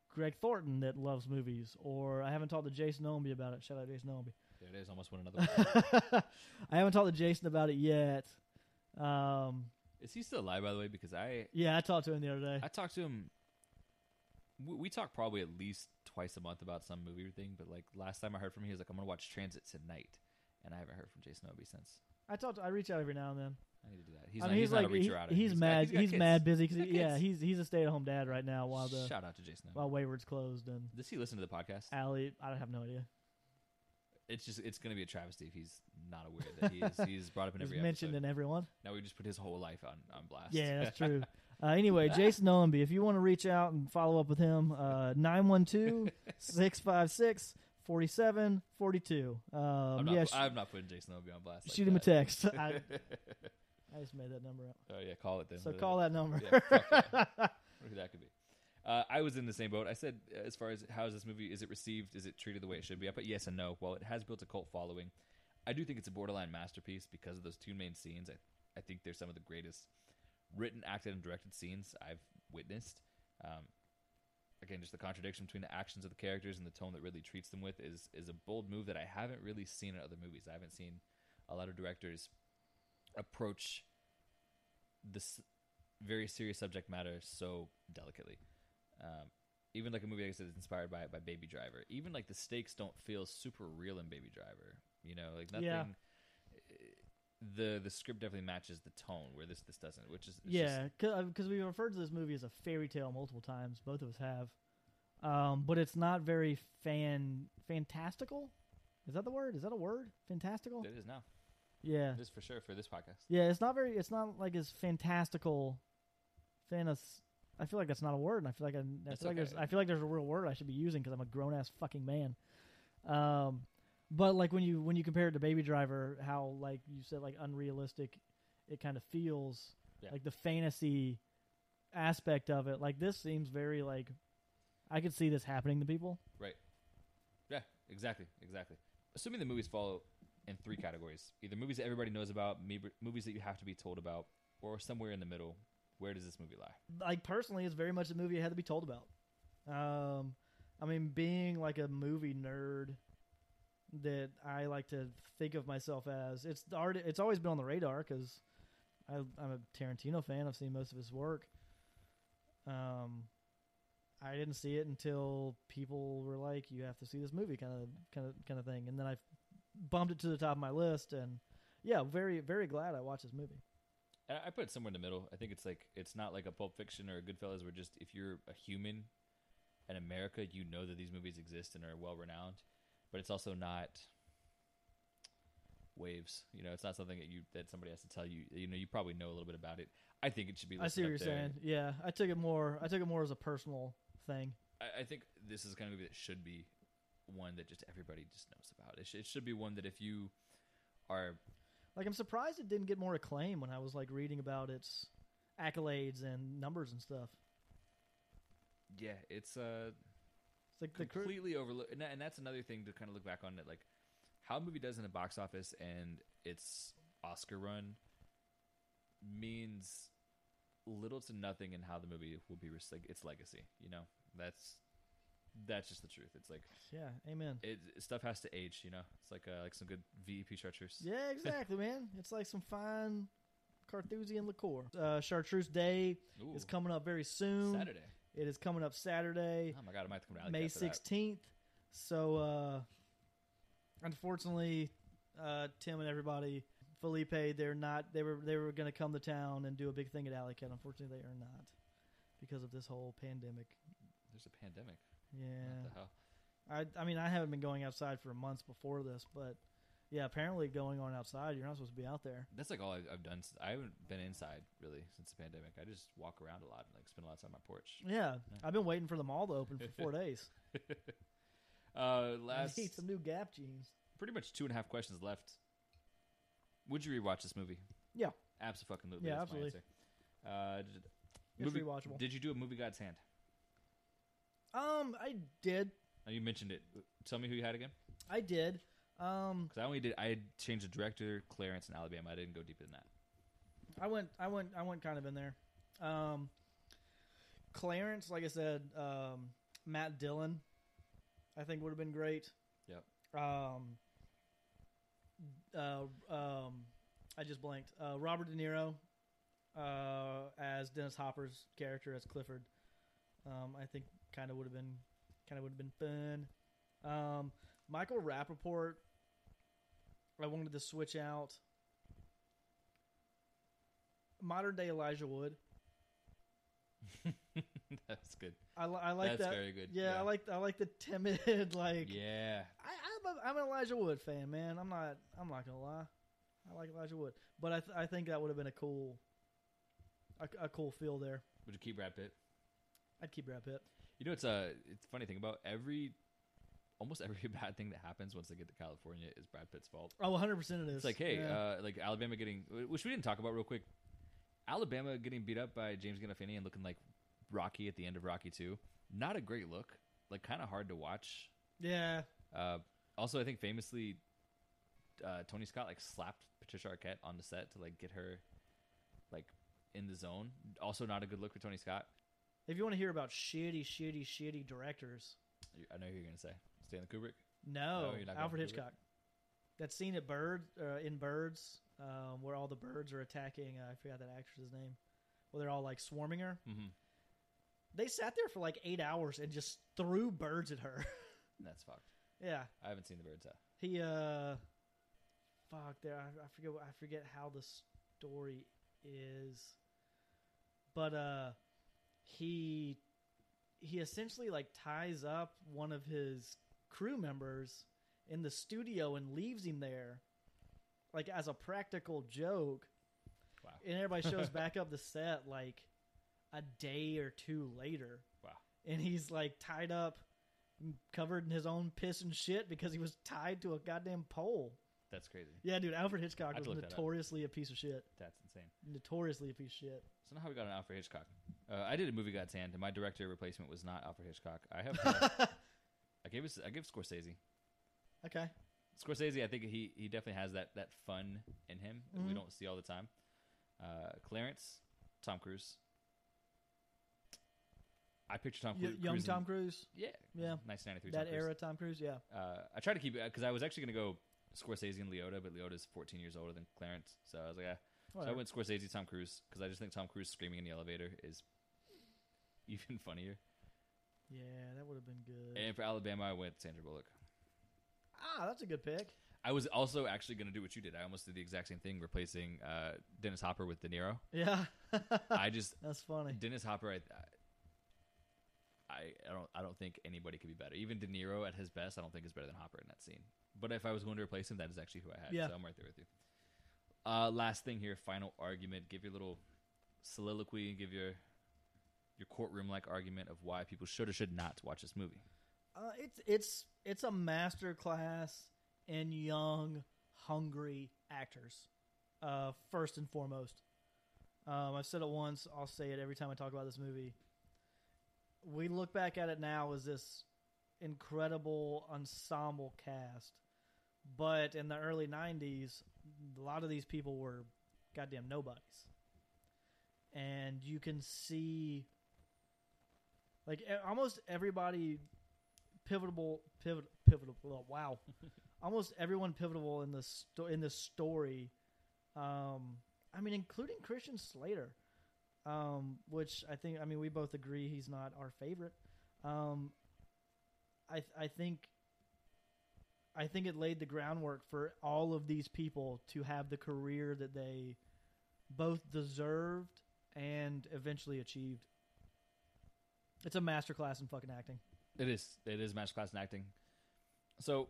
Greg Thornton that loves movies, or I haven't talked to Jason Ownby about it. Shout out Jason Ownby. There it is. Almost won another one. I haven't talked to Jason about it yet. Um, is he still alive, by the way? Because I, yeah, I talked to him the other day. I talked to him. We, we talk probably at least twice a month about some movie or thing, but like last time I heard from him, he was like, I'm going to watch Transit tonight. And I haven't heard from Jason Obi since. I talked. I reach out every now and then. I need to do that. He's I not, mean, he's, he's, not like a reacher he- out. he's, got- mad. He's, kids. mad busy because got yeah, he's he's a stay at home dad right now while the Shout out to Jason. While Wayward's closed and Does he listen to the podcast? Allie. I don't have no idea. It's just it's going to be a travesty if he's not aware that he is he's brought up in He's every mentioned episode. in everyone. now we just put his whole life on on blast. Yeah, that's true. Uh, anyway, Jason Owenby, if you want to reach out and follow up with him, uh, 912 656 47, 42. Um, I'm not, yeah, sh- I'm not putting Jason Obi on blast. like shoot him a text. I, I just made that number up. oh yeah, call it then. So call that number. Yeah, who that could be. Uh, I was in the same boat. I said, uh, as far as how is this movie? Is it received? Is it treated the way it should be? I put yes and no. While it has built a cult following, I do think it's a borderline masterpiece because of those two main scenes. I, I think they're some of the greatest written, acted, and directed scenes I've witnessed. Um, again, just the contradiction between the actions of the characters and the tone that really treats them with is is a bold move that I haven't really seen in other movies. I haven't seen a lot of directors approach this very serious subject matter so delicately. Um, even like a movie like I said is inspired by by Baby Driver. Even like the stakes don't feel super real in Baby Driver. You know, like nothing. Yeah. The the script definitely matches the tone where this this doesn't, which is Yeah, because we referred to this movie as a fairy tale multiple times. Both of us have, um, but it's not very fan fantastical. Is that the word? Is that a word? Fantastical? it is now. Yeah, is for sure for this podcast. yeah. It's not very. It's not like as fantastical. Fantas. I feel like that's not a word, and I feel like I, I feel like there's. I feel like there's a real word I should be using because I'm a grown ass fucking man. Um, but like when you when you compare it to Baby Driver, how like you said like unrealistic, it kind of feels Yeah. like the fantasy aspect of it. Like this seems very like I could see this happening to people. Right. Yeah, exactly, exactly. Assuming the movies fall in three categories: either movies that everybody knows about, movies that you have to be told about, or somewhere in the middle. Where does this movie lie? Like personally, it's very much a movie I had to be told about. Um, I mean, being like a movie nerd that I like to think of myself as, it's already it's always been on the radar because I'm a Tarantino fan. I've seen most of his work. Um, I didn't see it until people were like, "You have to see this movie," kind of, kind of, kind of thing, and then I bumped it to the top of my list, and yeah, very, very glad I watched this movie. I I put it somewhere in the middle. I think it's like it's not like a Pulp Fiction or a Goodfellas, where just if you're a human in America, you know that these movies exist and are well renowned. But it's also not waves. You know, it's not something that you that somebody has to tell you. You know, you probably know a little bit about it. I think it should be. I see what you're there. saying. Yeah, I took it more. I took it more as a personal thing. I, I think this is the kind of movie that should be one that just everybody just knows about. It, sh- it should be one that if you are Like I'm surprised it didn't get more acclaim when I was like reading about its accolades and numbers and stuff. yeah, it's uh It's like completely overlooked, and, that, and that's another thing to kind of look back on it, like how a movie does in the box office and its Oscar run means little to nothing in how the movie will be res- like its legacy. You know, that's that's just the truth. It's like yeah, amen. it stuff has to age. You know, it's like uh, like some good VEP chartreuse. Yeah, exactly, man. It's like some fine Carthusian liqueur. Uh, Chartreuse Day Ooh, is coming up very soon. Saturday. It is coming up Saturday, Oh my god, I might come to Alley May Cat for that. sixteenth. So, uh, unfortunately, uh, Tim and everybody, Felipe, they're not. They were they were going to come to town and do a big thing at Alley Cat. Unfortunately, they are not because of this whole pandemic. There's a pandemic. Yeah. What the hell? I I mean I haven't been going outside for months before this, but yeah, apparently going on outside, you're not supposed to be out there. That's like all I've, I've done. Since, I haven't been inside really since the pandemic. I just walk around a lot and like spend a lot of time on my porch. Yeah, I've been waiting for the mall to open for four days. Uh, last, I need some new Gap jeans. pretty much two and a half questions left. Would you rewatch this movie? Yeah. absolutely. Yeah, that's my absolutely. answer. Uh, did, It's movie- rewatchable. Did you do a movie God's hand? Um, I did, Oh, you mentioned it. Tell me who you had again. I did. Um, Because I only did. I changed the director, Clarence, and Alabama. I didn't go deeper than that. I went, I went, I went kind of in there. Um, Clarence, like I said, um, Matt Dillon, I think would have been great. Yep. Um, uh, um, I just blanked. Uh, Robert De Niro, uh, as Dennis Hopper's character as Clifford. Um, I think kind of would have been, kind of would have been fun. Um, Michael Rapaport, I wanted to switch out. Modern day Elijah Wood. That's good. I, li- I like That's that. very good. Yeah, I like I like the timid like. Yeah. I, I'm, a, I'm an Elijah Wood fan, man. I'm not. I'm not gonna lie. I like Elijah Wood, but I th- I think that would have been a cool, a, a cool feel there. Would you keep Brad Pitt? I'd keep Brad Pitt. You know, it's a it's a funny thing about every, almost every bad thing that happens once they get to California is Brad Pitt's fault. Oh, 100 percent it is. It's like, hey, Yeah. uh, like Alabama getting, which we didn't talk about real quick. Alabama getting beat up by James Gandolfini and looking like Rocky at the end of Rocky Two. Not a great look. Like kind of hard to watch. yeah, Uh, also, I think famously, uh, Tony Scott like slapped Patricia Arquette on the set to like get her like in the zone. Also, not a good look for Tony Scott. If you want to hear about shitty, shitty, shitty directors, I know who you're gonna say Stanley Kubrick. no, Oh, you're Alfred Kubrick? Hitchcock. That scene at Bird uh, in Birds, um, where all the birds are attacking. Uh, I forgot that actress's name. Well, they're all like swarming her. Mm-hmm. They sat there for like eight hours and just threw birds at her. That's fucked. yeah, I haven't seen the birds yet. he uh, fuck there. I, I forget. I forget how the story is, but uh, he he essentially like ties up one of his crew members in the studio and leaves him there, like as a practical joke. Wow. And everybody shows back up the set like a day or two later. Wow. And he's like tied up, covered in his own piss and shit because he was tied to a goddamn pole. That's crazy. Yeah, dude, Alfred Hitchcock I'd was look that up. notoriously a piece of shit. That's insane. Notoriously a piece of shit. So now how we got an Alfred Hitchcock. Uh, I did a movie got tanned, and my director replacement was not Alfred Hitchcock. I have. uh, I gave us. I give Scorsese. Okay. Scorsese, I think he he definitely has that that fun in him that we Mhm. don't see all the time. Uh, Clarence, Tom Cruise. I picture Tom Y- Cruise. young in- Tom Cruise. Yeah, Yeah. 1993. That Tom Cruise. era Tom Cruise, yeah. Uh, I tried to keep it because I was actually going to go Scorsese and Liotta, but Liotta's 14 years older than Clarence, so I was like, yeah. So I went Scorsese, Tom Cruise, because I just think Tom Cruise screaming in the elevator is even funnier. Yeah, that would have been good. And for Alabama, I went Sandra Bullock. ah, that's a good pick. I was also actually going to do what you did. I almost did the exact same thing, replacing uh, Dennis Hopper with De Niro. Yeah. I just that's funny. Dennis Hopper. I, I I don't I don't think anybody could be better. Even De Niro at his best, I don't think is better than Hopper in that scene. But if I was going to replace him, that is actually who I had. Yeah. So I'm right there with you. Uh, last thing here, final argument. Give your little soliloquy. And give your your courtroom like argument of why people should or should not watch this movie. Uh, it's it's it's a master class in young, hungry actors. Uh, first and foremost, um, I've said it once. I'll say it every time I talk about this movie. We look back at it now as this incredible ensemble cast, but in the early '90s, a lot of these people were goddamn nobodies, and you can see like almost everybody pivotal pivot pivotal oh, wow. Almost everyone pivotal in the sto- in this story. Um i mean including christian slater um which i think i mean we both agree he's not our favorite um i i think i think it laid the groundwork for all of these people to have the career that they both deserved and eventually achieved it's a masterclass in fucking acting It is. It is masterclass in acting. So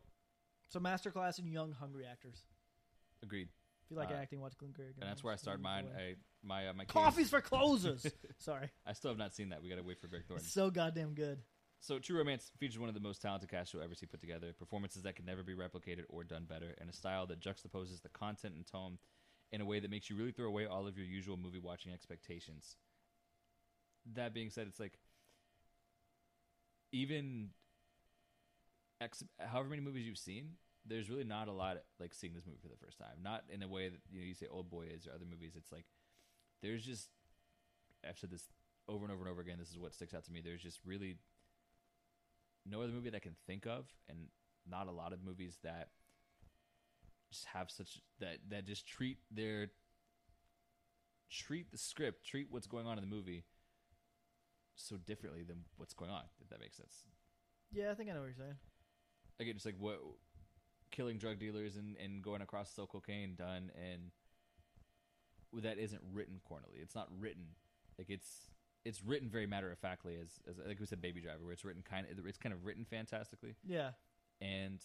So masterclass in young, hungry actors. agreed, you like Uh, acting, watch Glengarry. and that's where I started mine. I, my uh, my Coffee's for closers. Sorry, I still have not seen that. We got to wait for Greg Thornton. it's so goddamn good. So, True Romance features one of the most talented casts you'll ever see put together, performances that can never be replicated or done better, and a style that juxtaposes the content and tone in a way that makes you really throw away all of your usual movie watching expectations. That being said, it's like even however many movies you've seen, there's really not a lot like seeing this movie for the first time. Not in a way that you know you say Old Boy is or other movies. It's like there's just I've said this over and over and over again. This is what sticks out to me. There's just really no other movie that I can think of, and not a lot of movies that just have such that that just treat their treat the script, treat what's going on in the movie so differently than what's going on. If that makes sense. Yeah, I think I know what you're saying. Again, just like what killing drug dealers and, and going across to sell cocaine done and that isn't written cornily. It's not written like it's it's written very matter of factly as, as like we said Baby Driver where it's written kind of it's kind of written fantastically Yeah, and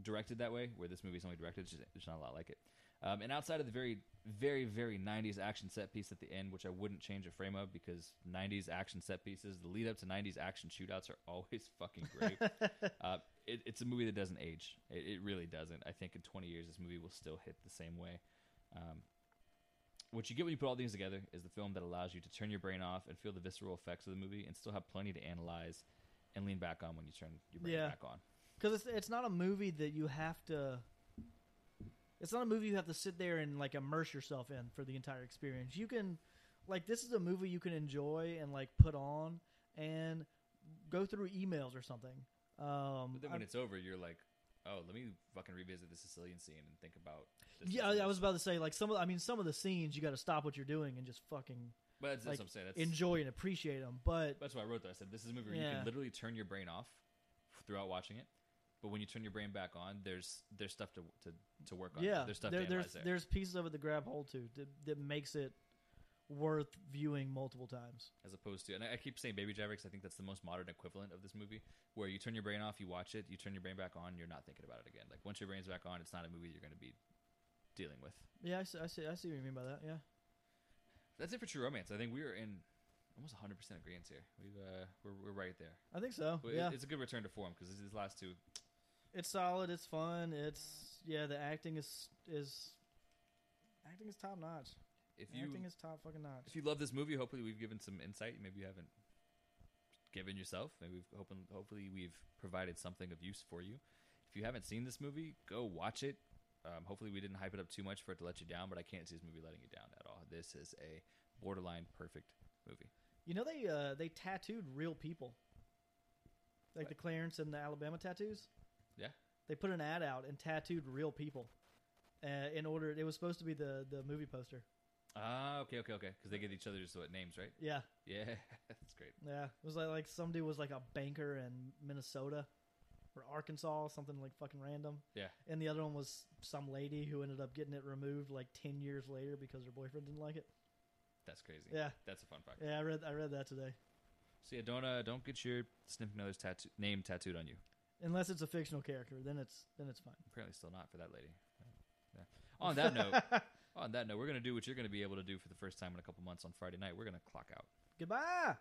directed that way. Where this movie's only directed, it's just, there's not a lot like it. Um, and outside of the very, very, very '90s action set piece at the end, which I wouldn't change a frame of because '90s action set pieces, the lead up to '90s action shootouts are always fucking great. uh, it, it's a movie that doesn't age. It, it really doesn't. I think in 20 years, this movie will still hit the same way. Um, what you get when you put all these together is the film that allows you to turn your brain off and feel the visceral effects of the movie, and still have plenty to analyze and lean back on when you turn your brain Yeah. back on. because it's it's not a movie that you have to. It's not a movie you have to sit there and like immerse yourself in for the entire experience. You can, like, this is a movie you can enjoy and like put on and go through emails or something. Um, But then when I- it's over, you're like, oh, let me fucking revisit the Sicilian scene and think about. This, yeah, I was about to say like some of I mean some of the scenes you got to stop what you're doing and just fucking But that's, that's what I'm saying. That's, enjoy and appreciate them. But That's why I wrote that. I said this is a movie where you can literally turn your brain off throughout watching it, but when you turn your brain back on, there's there's stuff to to, to work on. yeah, there's stuff there, to there's there. there's pieces of it to grab hold to that, that makes it worth viewing multiple times. as opposed to, and I keep saying Baby Driver because I think that's the most modern equivalent of this movie, where you turn your brain off, you watch it, you turn your brain back on, you're not thinking about it again. Like once your brain's back on, it's not a movie you're going to be dealing with. Yeah, I see, I see. I see what you mean by that. Yeah. That's it for True Romance. I think we are in almost 100 percent agreement here. We've uh, we're we're right there. I think so. It- yeah, it's a good return to form because these last two. it's solid. It's fun. It's yeah. The acting is is acting is top notch. If you acting is top fucking notch. if you love this movie, hopefully we've given some insight. Maybe you haven't given yourself. Maybe we've hoping, hopefully we've provided something of use for you. If you haven't seen this movie, go watch it. Um, hopefully we didn't hype it up too much for it to let you down, but I can't see this movie letting you down at all. This is a borderline perfect movie. You know they uh they tattooed real people. Like What? the Clarence and the Alabama tattoos. Yeah. They put an ad out and tattooed real people. Uh, in order, it was supposed to be the the movie poster. Ah, okay, okay, okay. Because they give each other just what names, right? Yeah, Yeah, that's great. yeah. It was like like somebody was like a banker in Minnesota or Arkansas, something like fucking random. Yeah. And the other one was some lady who ended up getting it removed like ten years later because her boyfriend didn't like it. That's crazy. Yeah, That's a fun fact. yeah. I read I read that today. So yeah, don't uh, don't get your significant other's tattoo name tattooed on you. Unless it's a fictional character, then it's then it's fine. Apparently, still not for that lady. Yeah. On that note, on that note, we're gonna do what you're gonna be able to do for the first time in a couple months on Friday night. We're gonna clock out. Goodbye.